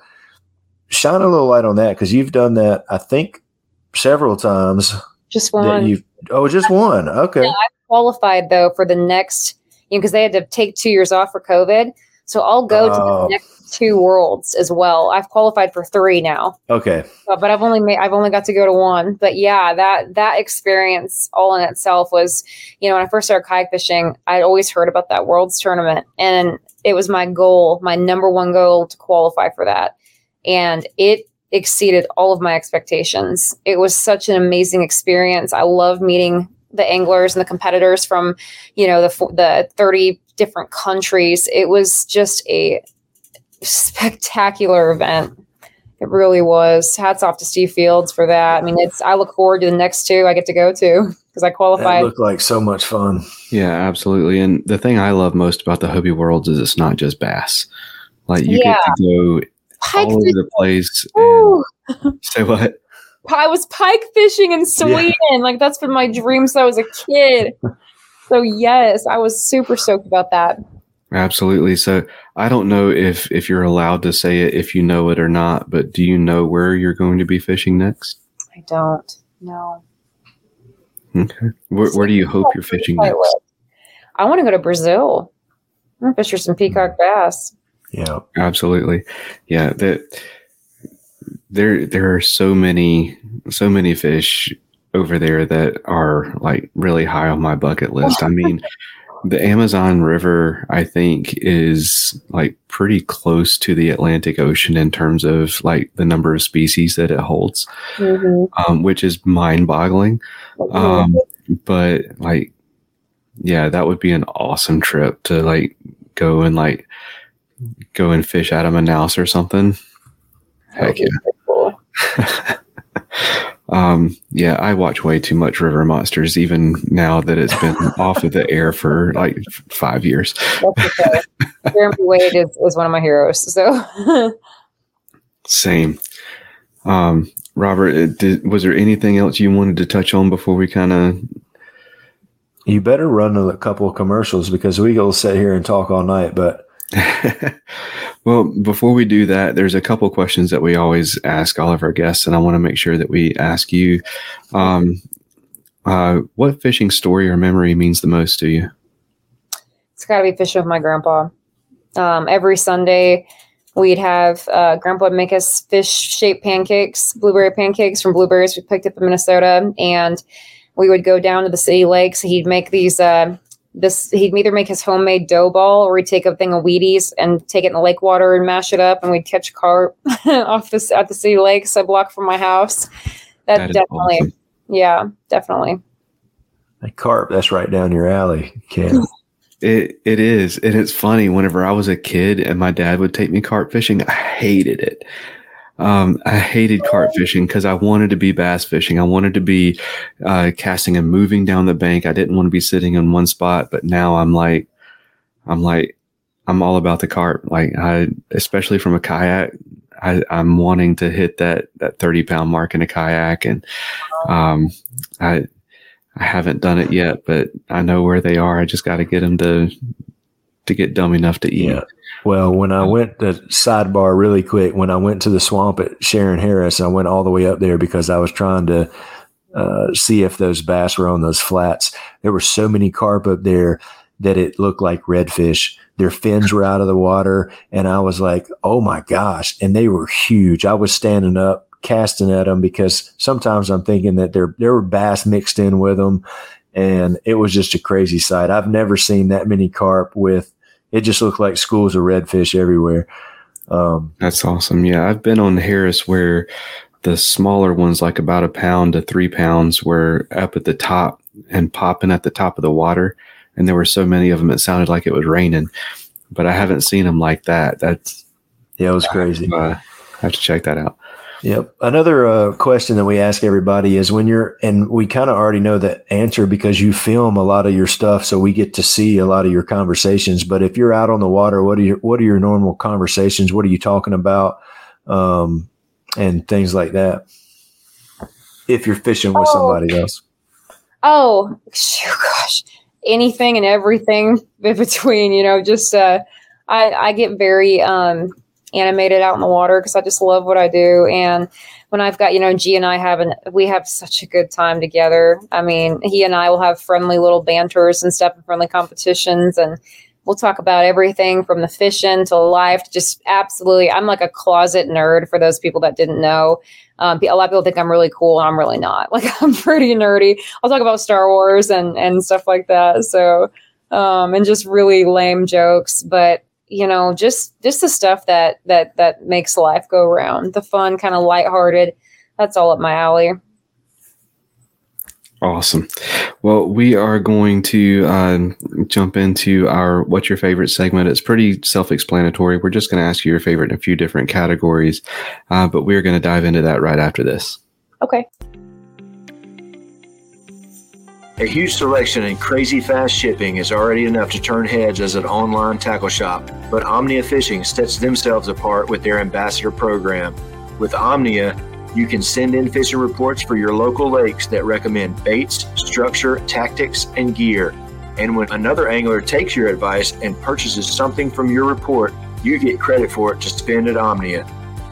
S3: shine a little light on that because you've done that, I think, several times.
S4: just one
S3: you oh, just one. Okay.
S4: I qualified though for the next you know because they had to take two years off for covid so i'll go to
S3: Oh.
S4: the next two worlds as well i've qualified for three now
S3: Okay.
S4: but, but i've only made i've only got to go to one but yeah that that experience all in itself was you know when i first started kayak fishing i'd always heard about that worlds tournament and it was my goal my number one goal to qualify for that and it exceeded all of my expectations it was such an amazing experience i love meeting the anglers and the competitors from you know the the 30 different countries it was just a spectacular event It really was. Hats off to Steve Fields for that. I mean, it's. I look forward to the next two I get to go to because I
S3: That
S4: qualified.
S3: looked like so much fun.
S2: Yeah, absolutely. And the thing I love most about the Hobie Worlds is it's not just bass. Like you
S4: Yeah.
S2: get to go
S4: Pike
S2: all over the place. (laughs) Say what?
S4: I was pike fishing in Sweden. Like that's been my dream since I was a kid. So yes, I was super stoked about that.
S2: Absolutely. So I don't know if if you're allowed to say it if you know it or not, but do you know where you're going to be fishing next?
S4: I don't know.
S2: Okay. Where, where do you hope you're fishing next?
S4: I want to go to Brazil. I'm gonna fish for some peacock bass.
S3: Yeah.
S2: Absolutely. Yeah, that there there are so many so many fish over there that are like really high on my bucket list. I mean, the Amazon River I think is like pretty close to the Atlantic Ocean in terms of like the number of species that it holds, um, which is mind-boggling. Um, but like, yeah, that would be an awesome trip to like go and like go and fish out of Manaus or something. Heck yeah. (laughs) Um, yeah, I watch way too much River Monsters, even now that it's been (laughs) off of the air for like five years.
S4: That's okay. (laughs) Jeremy Wade is, is one of my heroes. So
S2: Same. Um, Robert, uh, did, was there anything else you wanted to touch on before we kind of?
S3: You better run a couple of commercials because we go sit here and talk all night. But (laughs)
S2: well, before we do that, there's a couple questions that we always ask all of our guests, and I want to make sure that we ask you. Um, uh, what fishing story or memory means the most to you?
S4: it's got to be fishing with my grandpa. Um, every Sunday, we'd have uh, grandpa would make us fish shaped pancakes, blueberry pancakes from blueberries we picked up in Minnesota, and we would go down to the city lakes. He'd make these. Uh, this he'd either make his homemade dough ball or he'd take a thing of Wheaties and take it in the lake water and mash it up, and we'd catch carp (laughs) off this at the city lakes a block from my house. That,
S2: That is
S4: definitely,
S2: awesome.
S4: yeah, definitely.
S3: that carp, that's right down your alley, Ken. (laughs)
S2: It it is, and it's funny. Whenever I was a kid and my dad would take me carp fishing, I hated it. Um, I hated carp fishing because I wanted to be bass fishing. I wanted to be uh, casting and moving down the bank. I didn't want to be sitting in one spot. But now I'm like, I'm like, I'm all about the carp. Like I, especially from a kayak, I, I'm wanting to hit that that 30 pound mark in a kayak, and um, I I haven't done it yet, but I know where they are. I just got to get them to to get dumb enough to eat.
S3: Yeah. Well, when I went to sidebar really quick, when I went to the swamp at Shearon Harris, I went all the way up there because I was trying to uh, see if those bass were on those flats. There were so many carp up there that it looked like redfish. Their fins were out of the water, and I was like, "Oh my gosh!" And they were huge. I was standing up, casting at them because sometimes I'm thinking that there there were bass mixed in with them, and it was just a crazy sight. I've never seen that many carp with it just looked like schools of redfish everywhere. Um,
S2: That's awesome. Yeah, I've been on Harris where the smaller ones, like about a pound to three pounds, were up at the top and popping at the top of the water. And there were so many of them, it sounded like it was raining. But I haven't seen them like that. That's
S3: yeah, it was crazy.
S2: uh, I have to check that out.
S3: Yep. Another uh, question that we ask everybody is when you're, and we kind of already know the answer because you film a lot of your stuff, so we get to see a lot of your conversations. But if you're out on the water, what are your what are your normal conversations? What are you talking about, um, and things like that? If you're fishing with
S4: Oh.
S3: somebody else,
S4: Oh, gosh, anything and everything in between. You know, just uh, I I get very um animated out in the water because I just love what I do. And when I've got you know G and I have an we have such a good time together. I mean, he and I will have friendly little banters and stuff and friendly competitions and. We'll talk about everything from the fishing to life. Just absolutely, I'm like a closet nerd for those people that didn't know. Um, a lot of people think I'm really cool, and I'm really not. (laughs) Like I'm pretty nerdy. I'll talk about Star Wars and and stuff like that. So, um, and just really lame jokes, but you know, just just the stuff that that that makes life go round. The fun, kind of lighthearted. That's all up my alley.
S2: Awesome. Well, we are going to uh, jump into our What's Your Favorite segment. It's pretty self explanatory. We're just going to ask you your favorite in a few different categories, uh, but we're going to dive into that right after this.
S4: Okay.
S3: A huge selection and crazy fast shipping is already enough to turn heads as an online tackle shop, but Omnia Fishing sets themselves apart with their ambassador program. With Omnia, you can send in fishing reports for your local lakes that recommend baits, structure, tactics, and gear. And when another angler takes your advice and purchases something from your report, you get credit for it to spend at Omnia.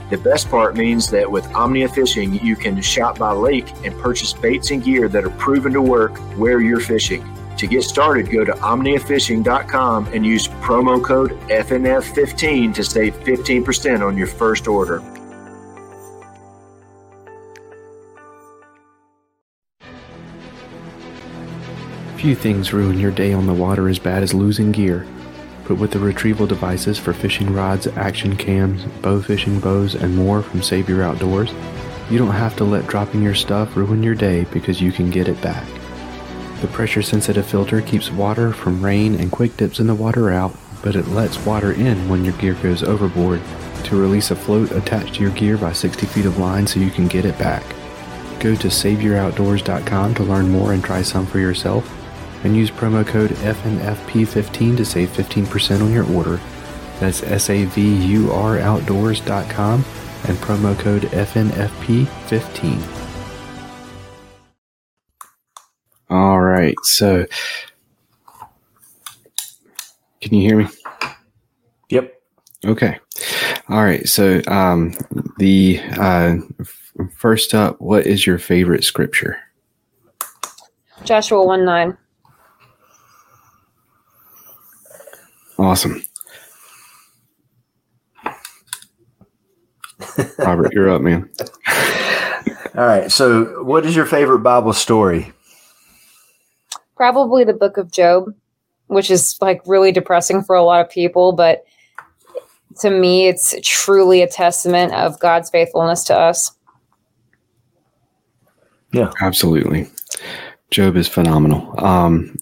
S3: The best part means that with Omnia Fishing, you can shop by lake and purchase baits and gear that are proven to work where you're fishing. To get started, go to omniafishing.com and use promo code FNF15 to save 15% on your first order.
S2: Few things ruin your day on the water as bad as losing gear. But with the retrieval devices for fishing rods, action cams, bow fishing bows, and more from Save Your Outdoors, you don't have to let dropping your stuff ruin your day because you can get it back. The pressure sensitive filter keeps water from rain and quick dips in the water out, but it lets water in when your gear goes overboard to release a float attached to your gear by 60 feet of line so you can get it back. Go to SaveYourOutdoors.com to learn more and try some for yourself and use promo code FNFP15 to save 15% on your order. That's S-A-V-U-R outdoors.com and promo code FNFP15. All right, so can you hear me?
S3: Yep.
S2: Okay. All right, so um, the uh, f- first up, what is your favorite scripture?
S4: Joshua 1 9.
S2: Awesome. Robert, you're up, man. (laughs)
S3: All right. So, what is your favorite Bible story?
S4: Probably the book of Job, which is like really depressing for a lot of people, but to me, it's truly a testament of God's faithfulness to us.
S3: Yeah.
S2: Absolutely. Job is phenomenal. Um,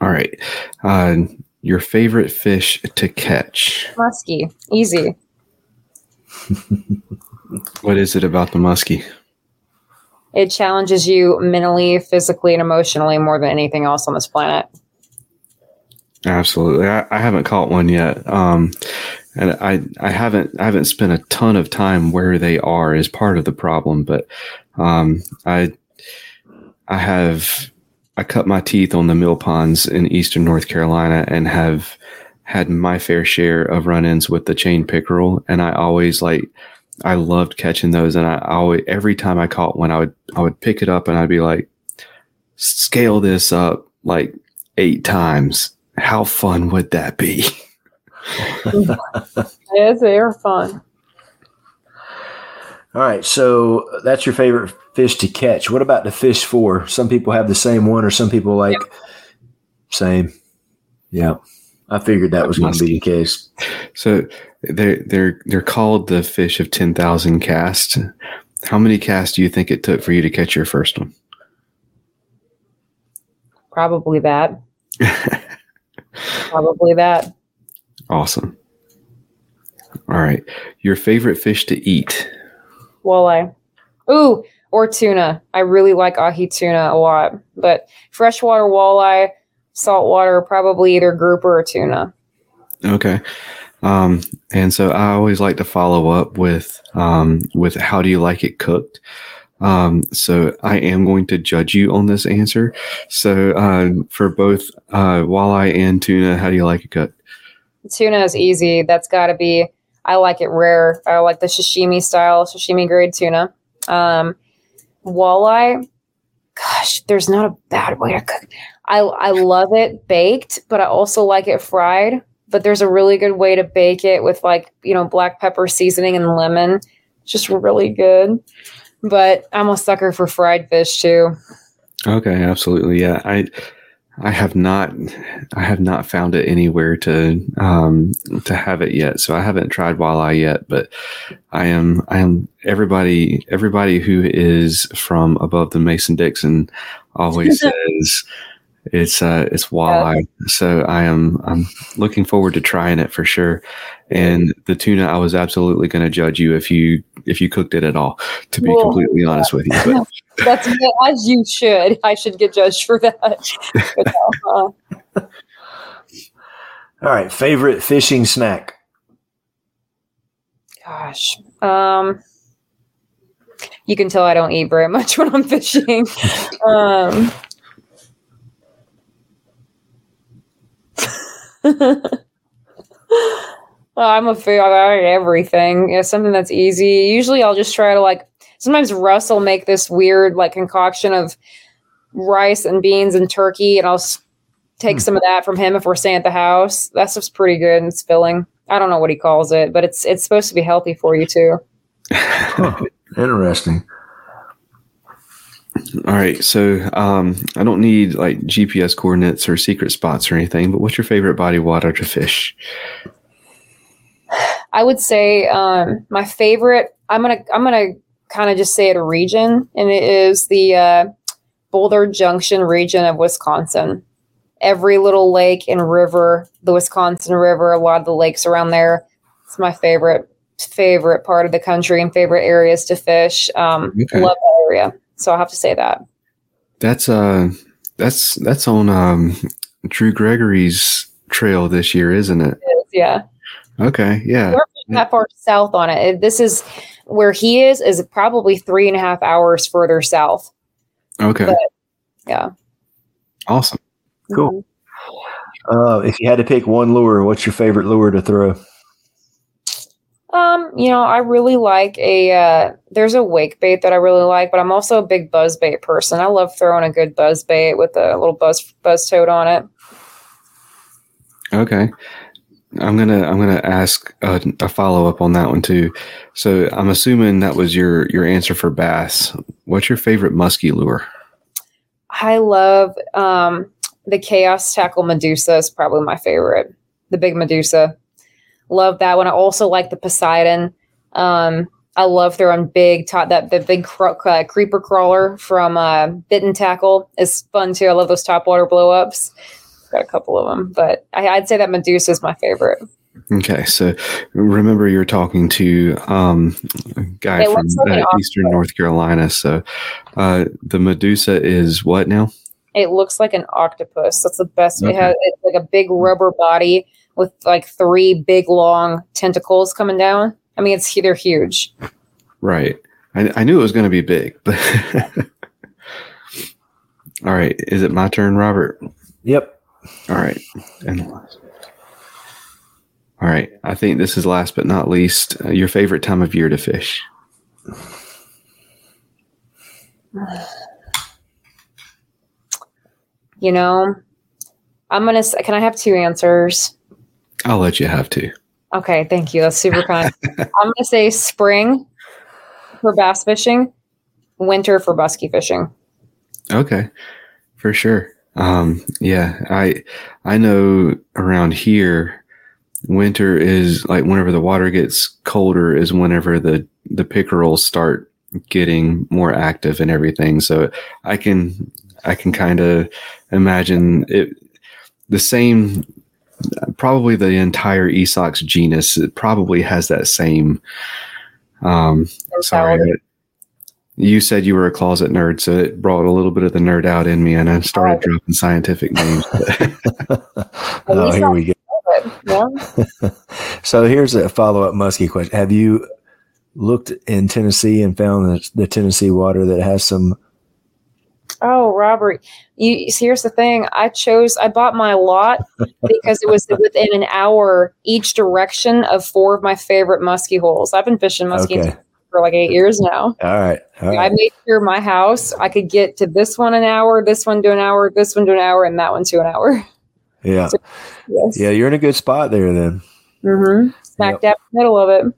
S2: all right. Uh, your favorite fish to catch?
S4: Muskie, easy. (laughs)
S2: What is it about the muskie?
S4: It challenges you mentally, physically, and emotionally more than anything else on this planet.
S2: Absolutely. I, I haven't caught one yet. Um, and I, I haven't, I haven't spent a ton of time where they are is part of the problem, but, um, I, I have, I cut my teeth on the mill ponds in Eastern North Carolina and have had my fair share of run-ins with the chain pickerel. And I always like, I loved catching those. And I always, every time I caught one, I would, I would pick it up and I'd be like, scale this up like eight times. How fun would that be?
S4: Yes, they are fun.
S3: All right. So, that's your favorite fish to catch. What about the fish for? Some people have the same one, or some people like same. Yeah. I figured that was going to be the case.
S2: So they're they're they're called the fish of ten thousand casts. How many casts do you think it took for you to catch your first one?
S4: Probably that. (laughs) Probably that.
S2: Awesome. All right. Your favorite fish to eat?
S4: Walleye. Ooh, or tuna. I really like ahi tuna a lot. But freshwater walleye, saltwater, probably either grouper or tuna.
S2: Okay. Um, and so I always like to follow up with um, with how do you like it cooked? Um, so I am going to judge you on this answer. So uh, for both uh, walleye and tuna, how do you like it cooked?
S4: Tuna is easy. That's got to be. I like it rare. I like the sashimi style, sashimi grade tuna. Um, walleye, gosh, there's not a bad way to cook. I I love it baked, but I also like it fried. But there's a really good way to bake it with like you know black pepper seasoning and lemon. It's just really good. But I'm a sucker for fried fish too.
S2: Okay, absolutely. Yeah, I I have not, I have not found it anywhere to um, to have it yet. So I haven't tried walleye yet, but I am, I am. Everybody, everybody who is from above the Mason Dixon always (laughs) says it's uh, it's walleye. So I am, I'm looking forward to trying it for sure. And the tuna, I was absolutely going to judge you if you if you cooked it at all. To be
S4: Well,
S2: completely honest with you, but (laughs)
S4: That's as you should. I should get judged for that. But uh,
S3: All right. Favorite fishing snack?
S4: gosh, um, you can tell I don't eat very much (laughs) when I'm fishing. um, (laughs) I'm a food. I eat everything. Yeah, something that's easy. Usually, I'll just try to like. Sometimes Russ will make this weird like concoction of rice and beans and turkey, and I'll take
S3: Hmm.
S4: some of that from him if we're staying at the house. That stuff's pretty good and it's filling. I don't know what he calls it, but it's it's supposed to be healthy for you too.
S3: Huh, (laughs) interesting.
S2: All right, so um, I don't need like GPS coordinates or secret spots or anything, but what's your favorite body of water to fish?
S4: I would say um, my favorite. I'm gonna I'm gonna kind of just say it a region, and it is the uh, Boulder Junction region of Wisconsin. Every little lake and river, the Wisconsin River, a lot of the lakes around there. It's my favorite favorite part of the country and favorite areas to fish. Um,
S2: Okay.
S4: Love that area, so I'll have to say that.
S2: That's uh, that's that's on um, Drew Gregory's trail this year, isn't it?
S4: Yeah.
S2: Okay, yeah,
S4: We're that far south on it. It- This is where he is. Is probably three and a half hours further south.
S2: okay,
S4: But- Yeah.
S2: awesome.
S3: Cool. Uh, if you had to pick one lure, what's your favorite lure to throw?
S4: Um, you know, I really like a uh there's a wake bait that I really like, but I'm also a big buzz bait person. I love throwing a good buzz bait with a little buzz buzz toad on it.
S2: Okay. I'm gonna I'm gonna ask a, a follow up on that one too. So I'm assuming that was your your answer for bass. What's your favorite musky lure?
S4: I love um the chaos tackle medusa is probably my favorite. The big medusa. Love that one. I also like the Poseidon. Um I love throwing big top that the big cro- uh, creeper crawler from uh, Bitten Tackle is fun too. I love those top water blow ups. Got a couple of them, but I, I'd say that Medusa is my favorite.
S2: Okay, so remember you're talking to um, a guy
S4: It
S2: from
S4: looks like an
S2: uh, Eastern North Carolina. So uh, the Medusa is what now?
S4: It looks like an octopus. That's the best.
S2: Okay.
S4: It has it's like a big rubber body with like three big long tentacles coming down. I mean, it's they're huge.
S2: Right. I, I knew it was going to be big, but (laughs) all right. Is it my turn, Robert?
S3: Yep.
S2: All right. And all right. I think this is last but not least uh, your favorite time of year to fish. (sighs)
S4: You know, I'm gonna. Can I have two answers?
S2: I'll let you have two.
S4: Okay, thank you. That's super kind. (laughs) I'm gonna say spring for bass fishing, winter for musky fishing.
S2: Okay, for sure. Um, yeah, I I know around here, winter is like whenever the water gets colder is whenever the the pickerels start getting more active and everything. So I can I can kind of imagine it the same. Probably the entire Esox genus it probably has that same. Um, sorry. You said you were a closet nerd, so it brought a little bit of the nerd out in me, and I started
S4: Oh.
S2: dropping scientific names. (laughs) (laughs)
S3: oh, here we go.
S4: Yeah. (laughs)
S3: So here's a follow up musky question. Have you looked in Tennessee and found the, the Tennessee water that has some?
S4: Oh, Robert, you see, here's the thing. I chose, I bought my lot because it was within an hour each direction of four of my favorite muskie holes. I've been fishing muskie
S3: Okay.
S4: For like eight years now.
S3: All right. All
S4: I made sure my house I could get to this one an hour, this one to an hour, this one to an hour, and that one to an hour.
S3: Yeah.
S4: Yes.
S3: Yeah. You're in a good spot there then.
S4: Mm-hmm. Smack
S3: Yep.
S4: dab in the middle of it.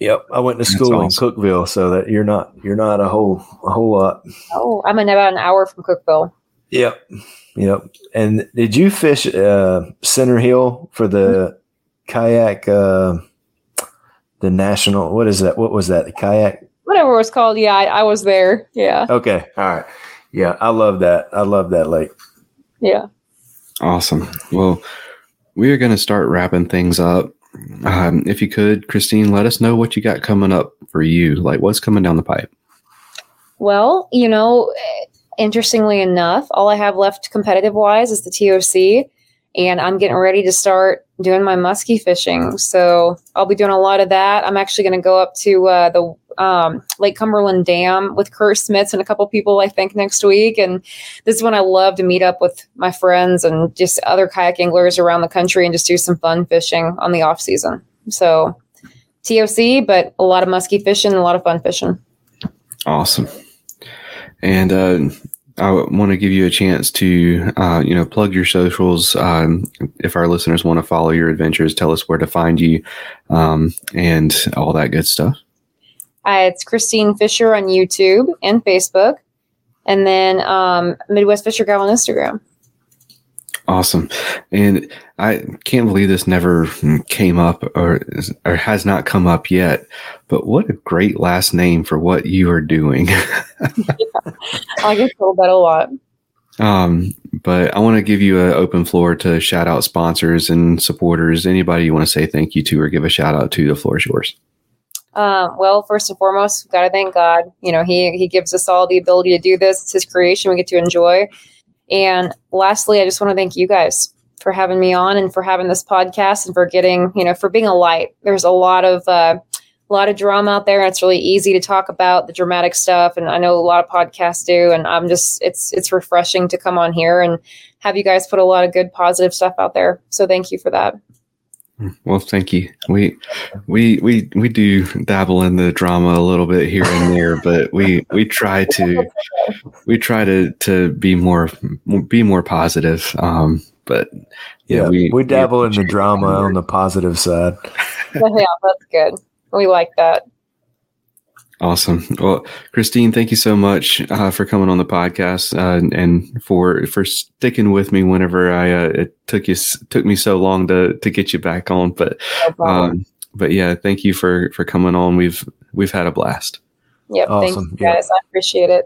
S3: Yep. I went to
S2: That's
S3: school in
S2: awesome.
S3: Cookeville, so that you're not you're not a whole a whole lot.
S4: Oh, I'm in about an hour from Cookeville.
S3: Yep. Yep. And did you fish uh, Center Hill for the kayak? Uh, the national. What is that? What was that? The kayak.
S4: Whatever it was called. Yeah, I, I was there. Yeah.
S3: Okay. All right. Yeah, I love that. I love that lake.
S4: Yeah.
S2: Awesome. Well, we are going to start wrapping things up. Um, if you could, Kristine, let us know what you got coming up for you. Like, what's coming down the pipe?
S4: Well, you know, interestingly enough, all I have left competitive wise is the TOC, and I'm getting ready to start doing my muskie fishing. So I'll be doing a lot of that. I'm actually going to go up to uh, the um, Lake Cumberland Dam with Kurt Smits and a couple people, I think, next week. And this is when I love to meet up with my friends and just other kayak anglers around the country and just do some fun fishing on the off season. So TOC, but a lot of muskie fishing, a lot of fun fishing.
S2: Awesome. And uh, I want to give you a chance to, uh, you know, plug your socials. Um, if our listeners want to follow your adventures, tell us where to find you, um, and all that good stuff.
S4: Uh, it's Kristine Fischer on YouTube and Facebook, and then um, Midwest Fisher Gal on Instagram.
S2: Awesome, and I can't believe this never came up or or has not come up yet. But what a great last name for what you are doing. yeah, (laughs)
S4: I get told that a lot.
S2: Um, but I want to give you an open floor to shout out sponsors and supporters. Anybody you want to say thank you to or give a shout out to, the floor is yours.
S4: Um, well, first and foremost, we've got to thank God. You know, he he gives us all the ability to do this. It's His creation. We get to enjoy. And lastly, I just want to thank you guys for having me on and for having this podcast and for getting, you know, for being a light. There's a lot of uh, a lot of drama out there, and it's really easy to talk about the dramatic stuff. And I know a lot of podcasts do, and I'm just it's it's refreshing to come on here and have you guys put a lot of good positive stuff out there. So thank you for that.
S2: Well, thank you. We we we we do dabble in the drama a little bit here and there, (laughs) but we we try to we try to to be more be more positive. Um, but
S3: yeah, yeah we we dabble we in the drama on the positive side. (laughs)
S4: yeah, that's good. We like that.
S2: Awesome. Well, Kristine, thank you so much uh, for coming on the podcast uh, and for for sticking with me whenever I uh, it took you took me so long to to get you back on. But no um, but yeah, thank you for for coming on. We've we've had a blast.
S4: Yep. Awesome. Thank you guys. I appreciate it.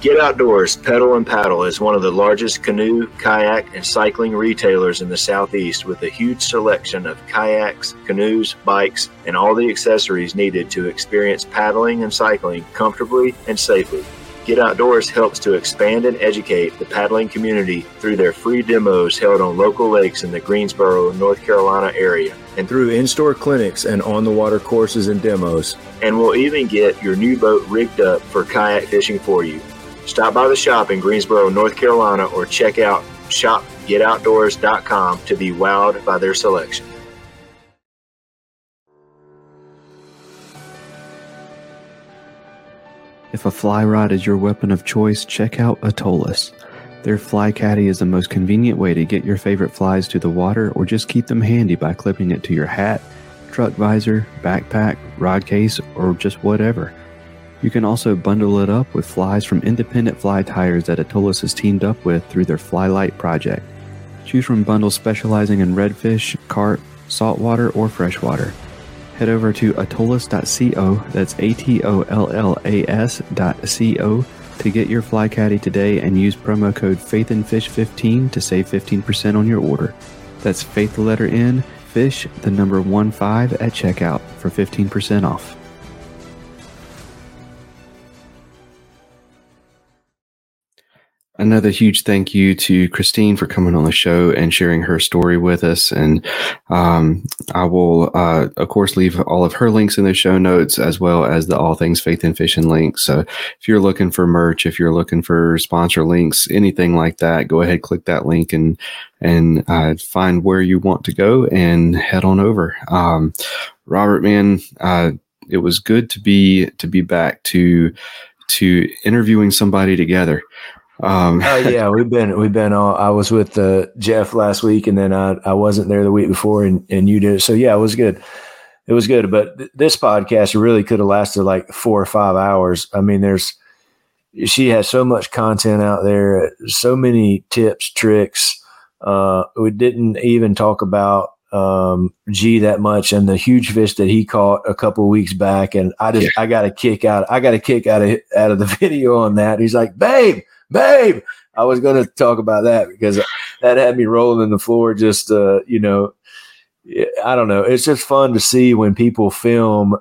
S5: Get Outdoors Pedal and Paddle is one of the largest canoe, kayak, and cycling retailers in the Southeast with a huge selection of kayaks, canoes, bikes, and all the accessories needed to experience paddling and cycling comfortably and safely. Get Outdoors helps to expand and educate the paddling community through their free demos held on local lakes in the Greensboro, North Carolina area, and through in store clinics and on the water courses and demos. And we'll even get your new boat rigged up for kayak fishing for you. Stop by the shop in Greensboro, North Carolina, or check out shopgetoutdoors.com to be wowed by their selection.
S2: If a fly rod is your weapon of choice, check out Atollas. Their fly caddy is the most convenient way to get your favorite flies to the water or just keep them handy by clipping it to your hat, truck visor, backpack, rod case, or just whatever. You can also bundle it up with flies from independent fly tires that Atollas has teamed up with through their Flylight project. Choose from bundles specializing in redfish, carp, saltwater, or freshwater. Head over to atollas.co, that's A T O L L A S.co, to get your fly caddy today and use promo code FaithNFish15 to save 15% on your order. That's faith the letter N, fish the number 1 5 at checkout for 15% off. Another huge thank you to Kristine for coming on the show and sharing her story with us. And um, I will, uh, of course, leave all of her links in the show notes as well as the All Things Faith and Fishing links. So if you're looking for merch, if you're looking for sponsor links, anything like that, go ahead, click that link and and uh, find where you want to go and head on over. Um, Robert, man, uh, it was good to be to be back to to interviewing somebody together.
S3: Um, oh yeah, (laughs) we've been we've been all. I was with uh, Jeff last week, and then I I wasn't there the week before, and and you did. So yeah, it was good. it was good. But th- this podcast really could have lasted like four or five hours. I mean, there's she has so much content out there, so many tips, tricks. Uh, we didn't even talk about um, G that much and the huge fish that he caught a couple weeks back. And I just, yeah. I got a kick out. I got a kick out of out of the (laughs) video on that. He's like, babe, babe. I was going to talk about that because that had me rolling in the floor. Just, uh, you know, I don't know. It's just fun to see when people film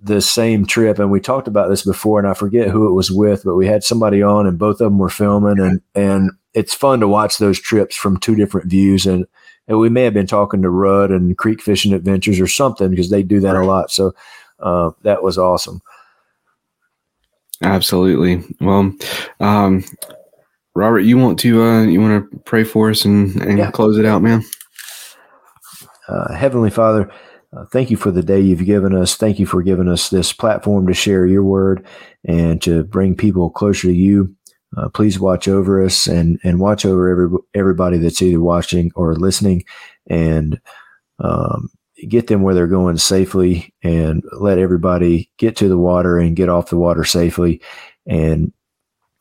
S3: the same trip. And we talked about this before, and I forget who it was with, but we had somebody on, and both of them were filming, and and it's fun to watch those trips from two different views. And and we may have been talking to Rudd and Creek Fishing Adventures or something because they do that right. a lot. So uh, that was awesome.
S2: Absolutely. Well, um, Robert, you want to uh, you want to pray for us and, and yeah. close it out, man.
S3: Uh, Heavenly Father, uh, thank you for the day you've given us. Thank you for giving us this platform to share your word and to bring people closer to you. Uh, please watch over us and and watch over every everybody that's either watching or listening, and um, get them where they're going safely, and let everybody get to the water and get off the water safely, and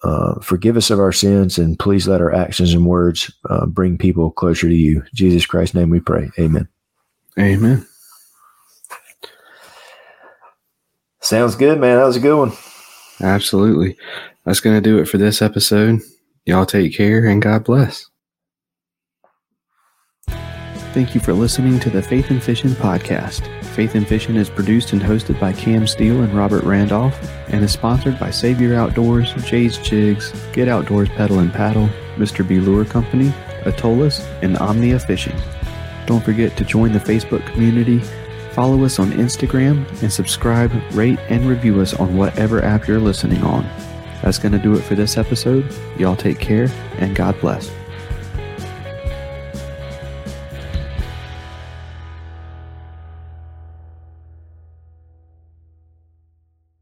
S3: uh, forgive us of our sins, and please let our actions and words uh, bring people closer to you. In Jesus Christ's name, we pray. Amen.
S2: Amen.
S3: Sounds good, man. That was a good one.
S2: Absolutely. That's going to do it for this episode. Y'all take care and God bless. Thank you for listening to the Faith and Fishing podcast. Faith and Fishing is produced and hosted by Cam Steele and Robert Randolph and is sponsored by Savior Outdoors, Jay's Jigs, Get Outdoors Pedal and Paddle, Mr. B Lure Company, Atollas, and Omnia Fishing. Don't forget to join the Facebook community, follow us on Instagram, and subscribe, rate, and review us on whatever app you're listening on. That's going to do it for this episode. Y'all take care, and God bless.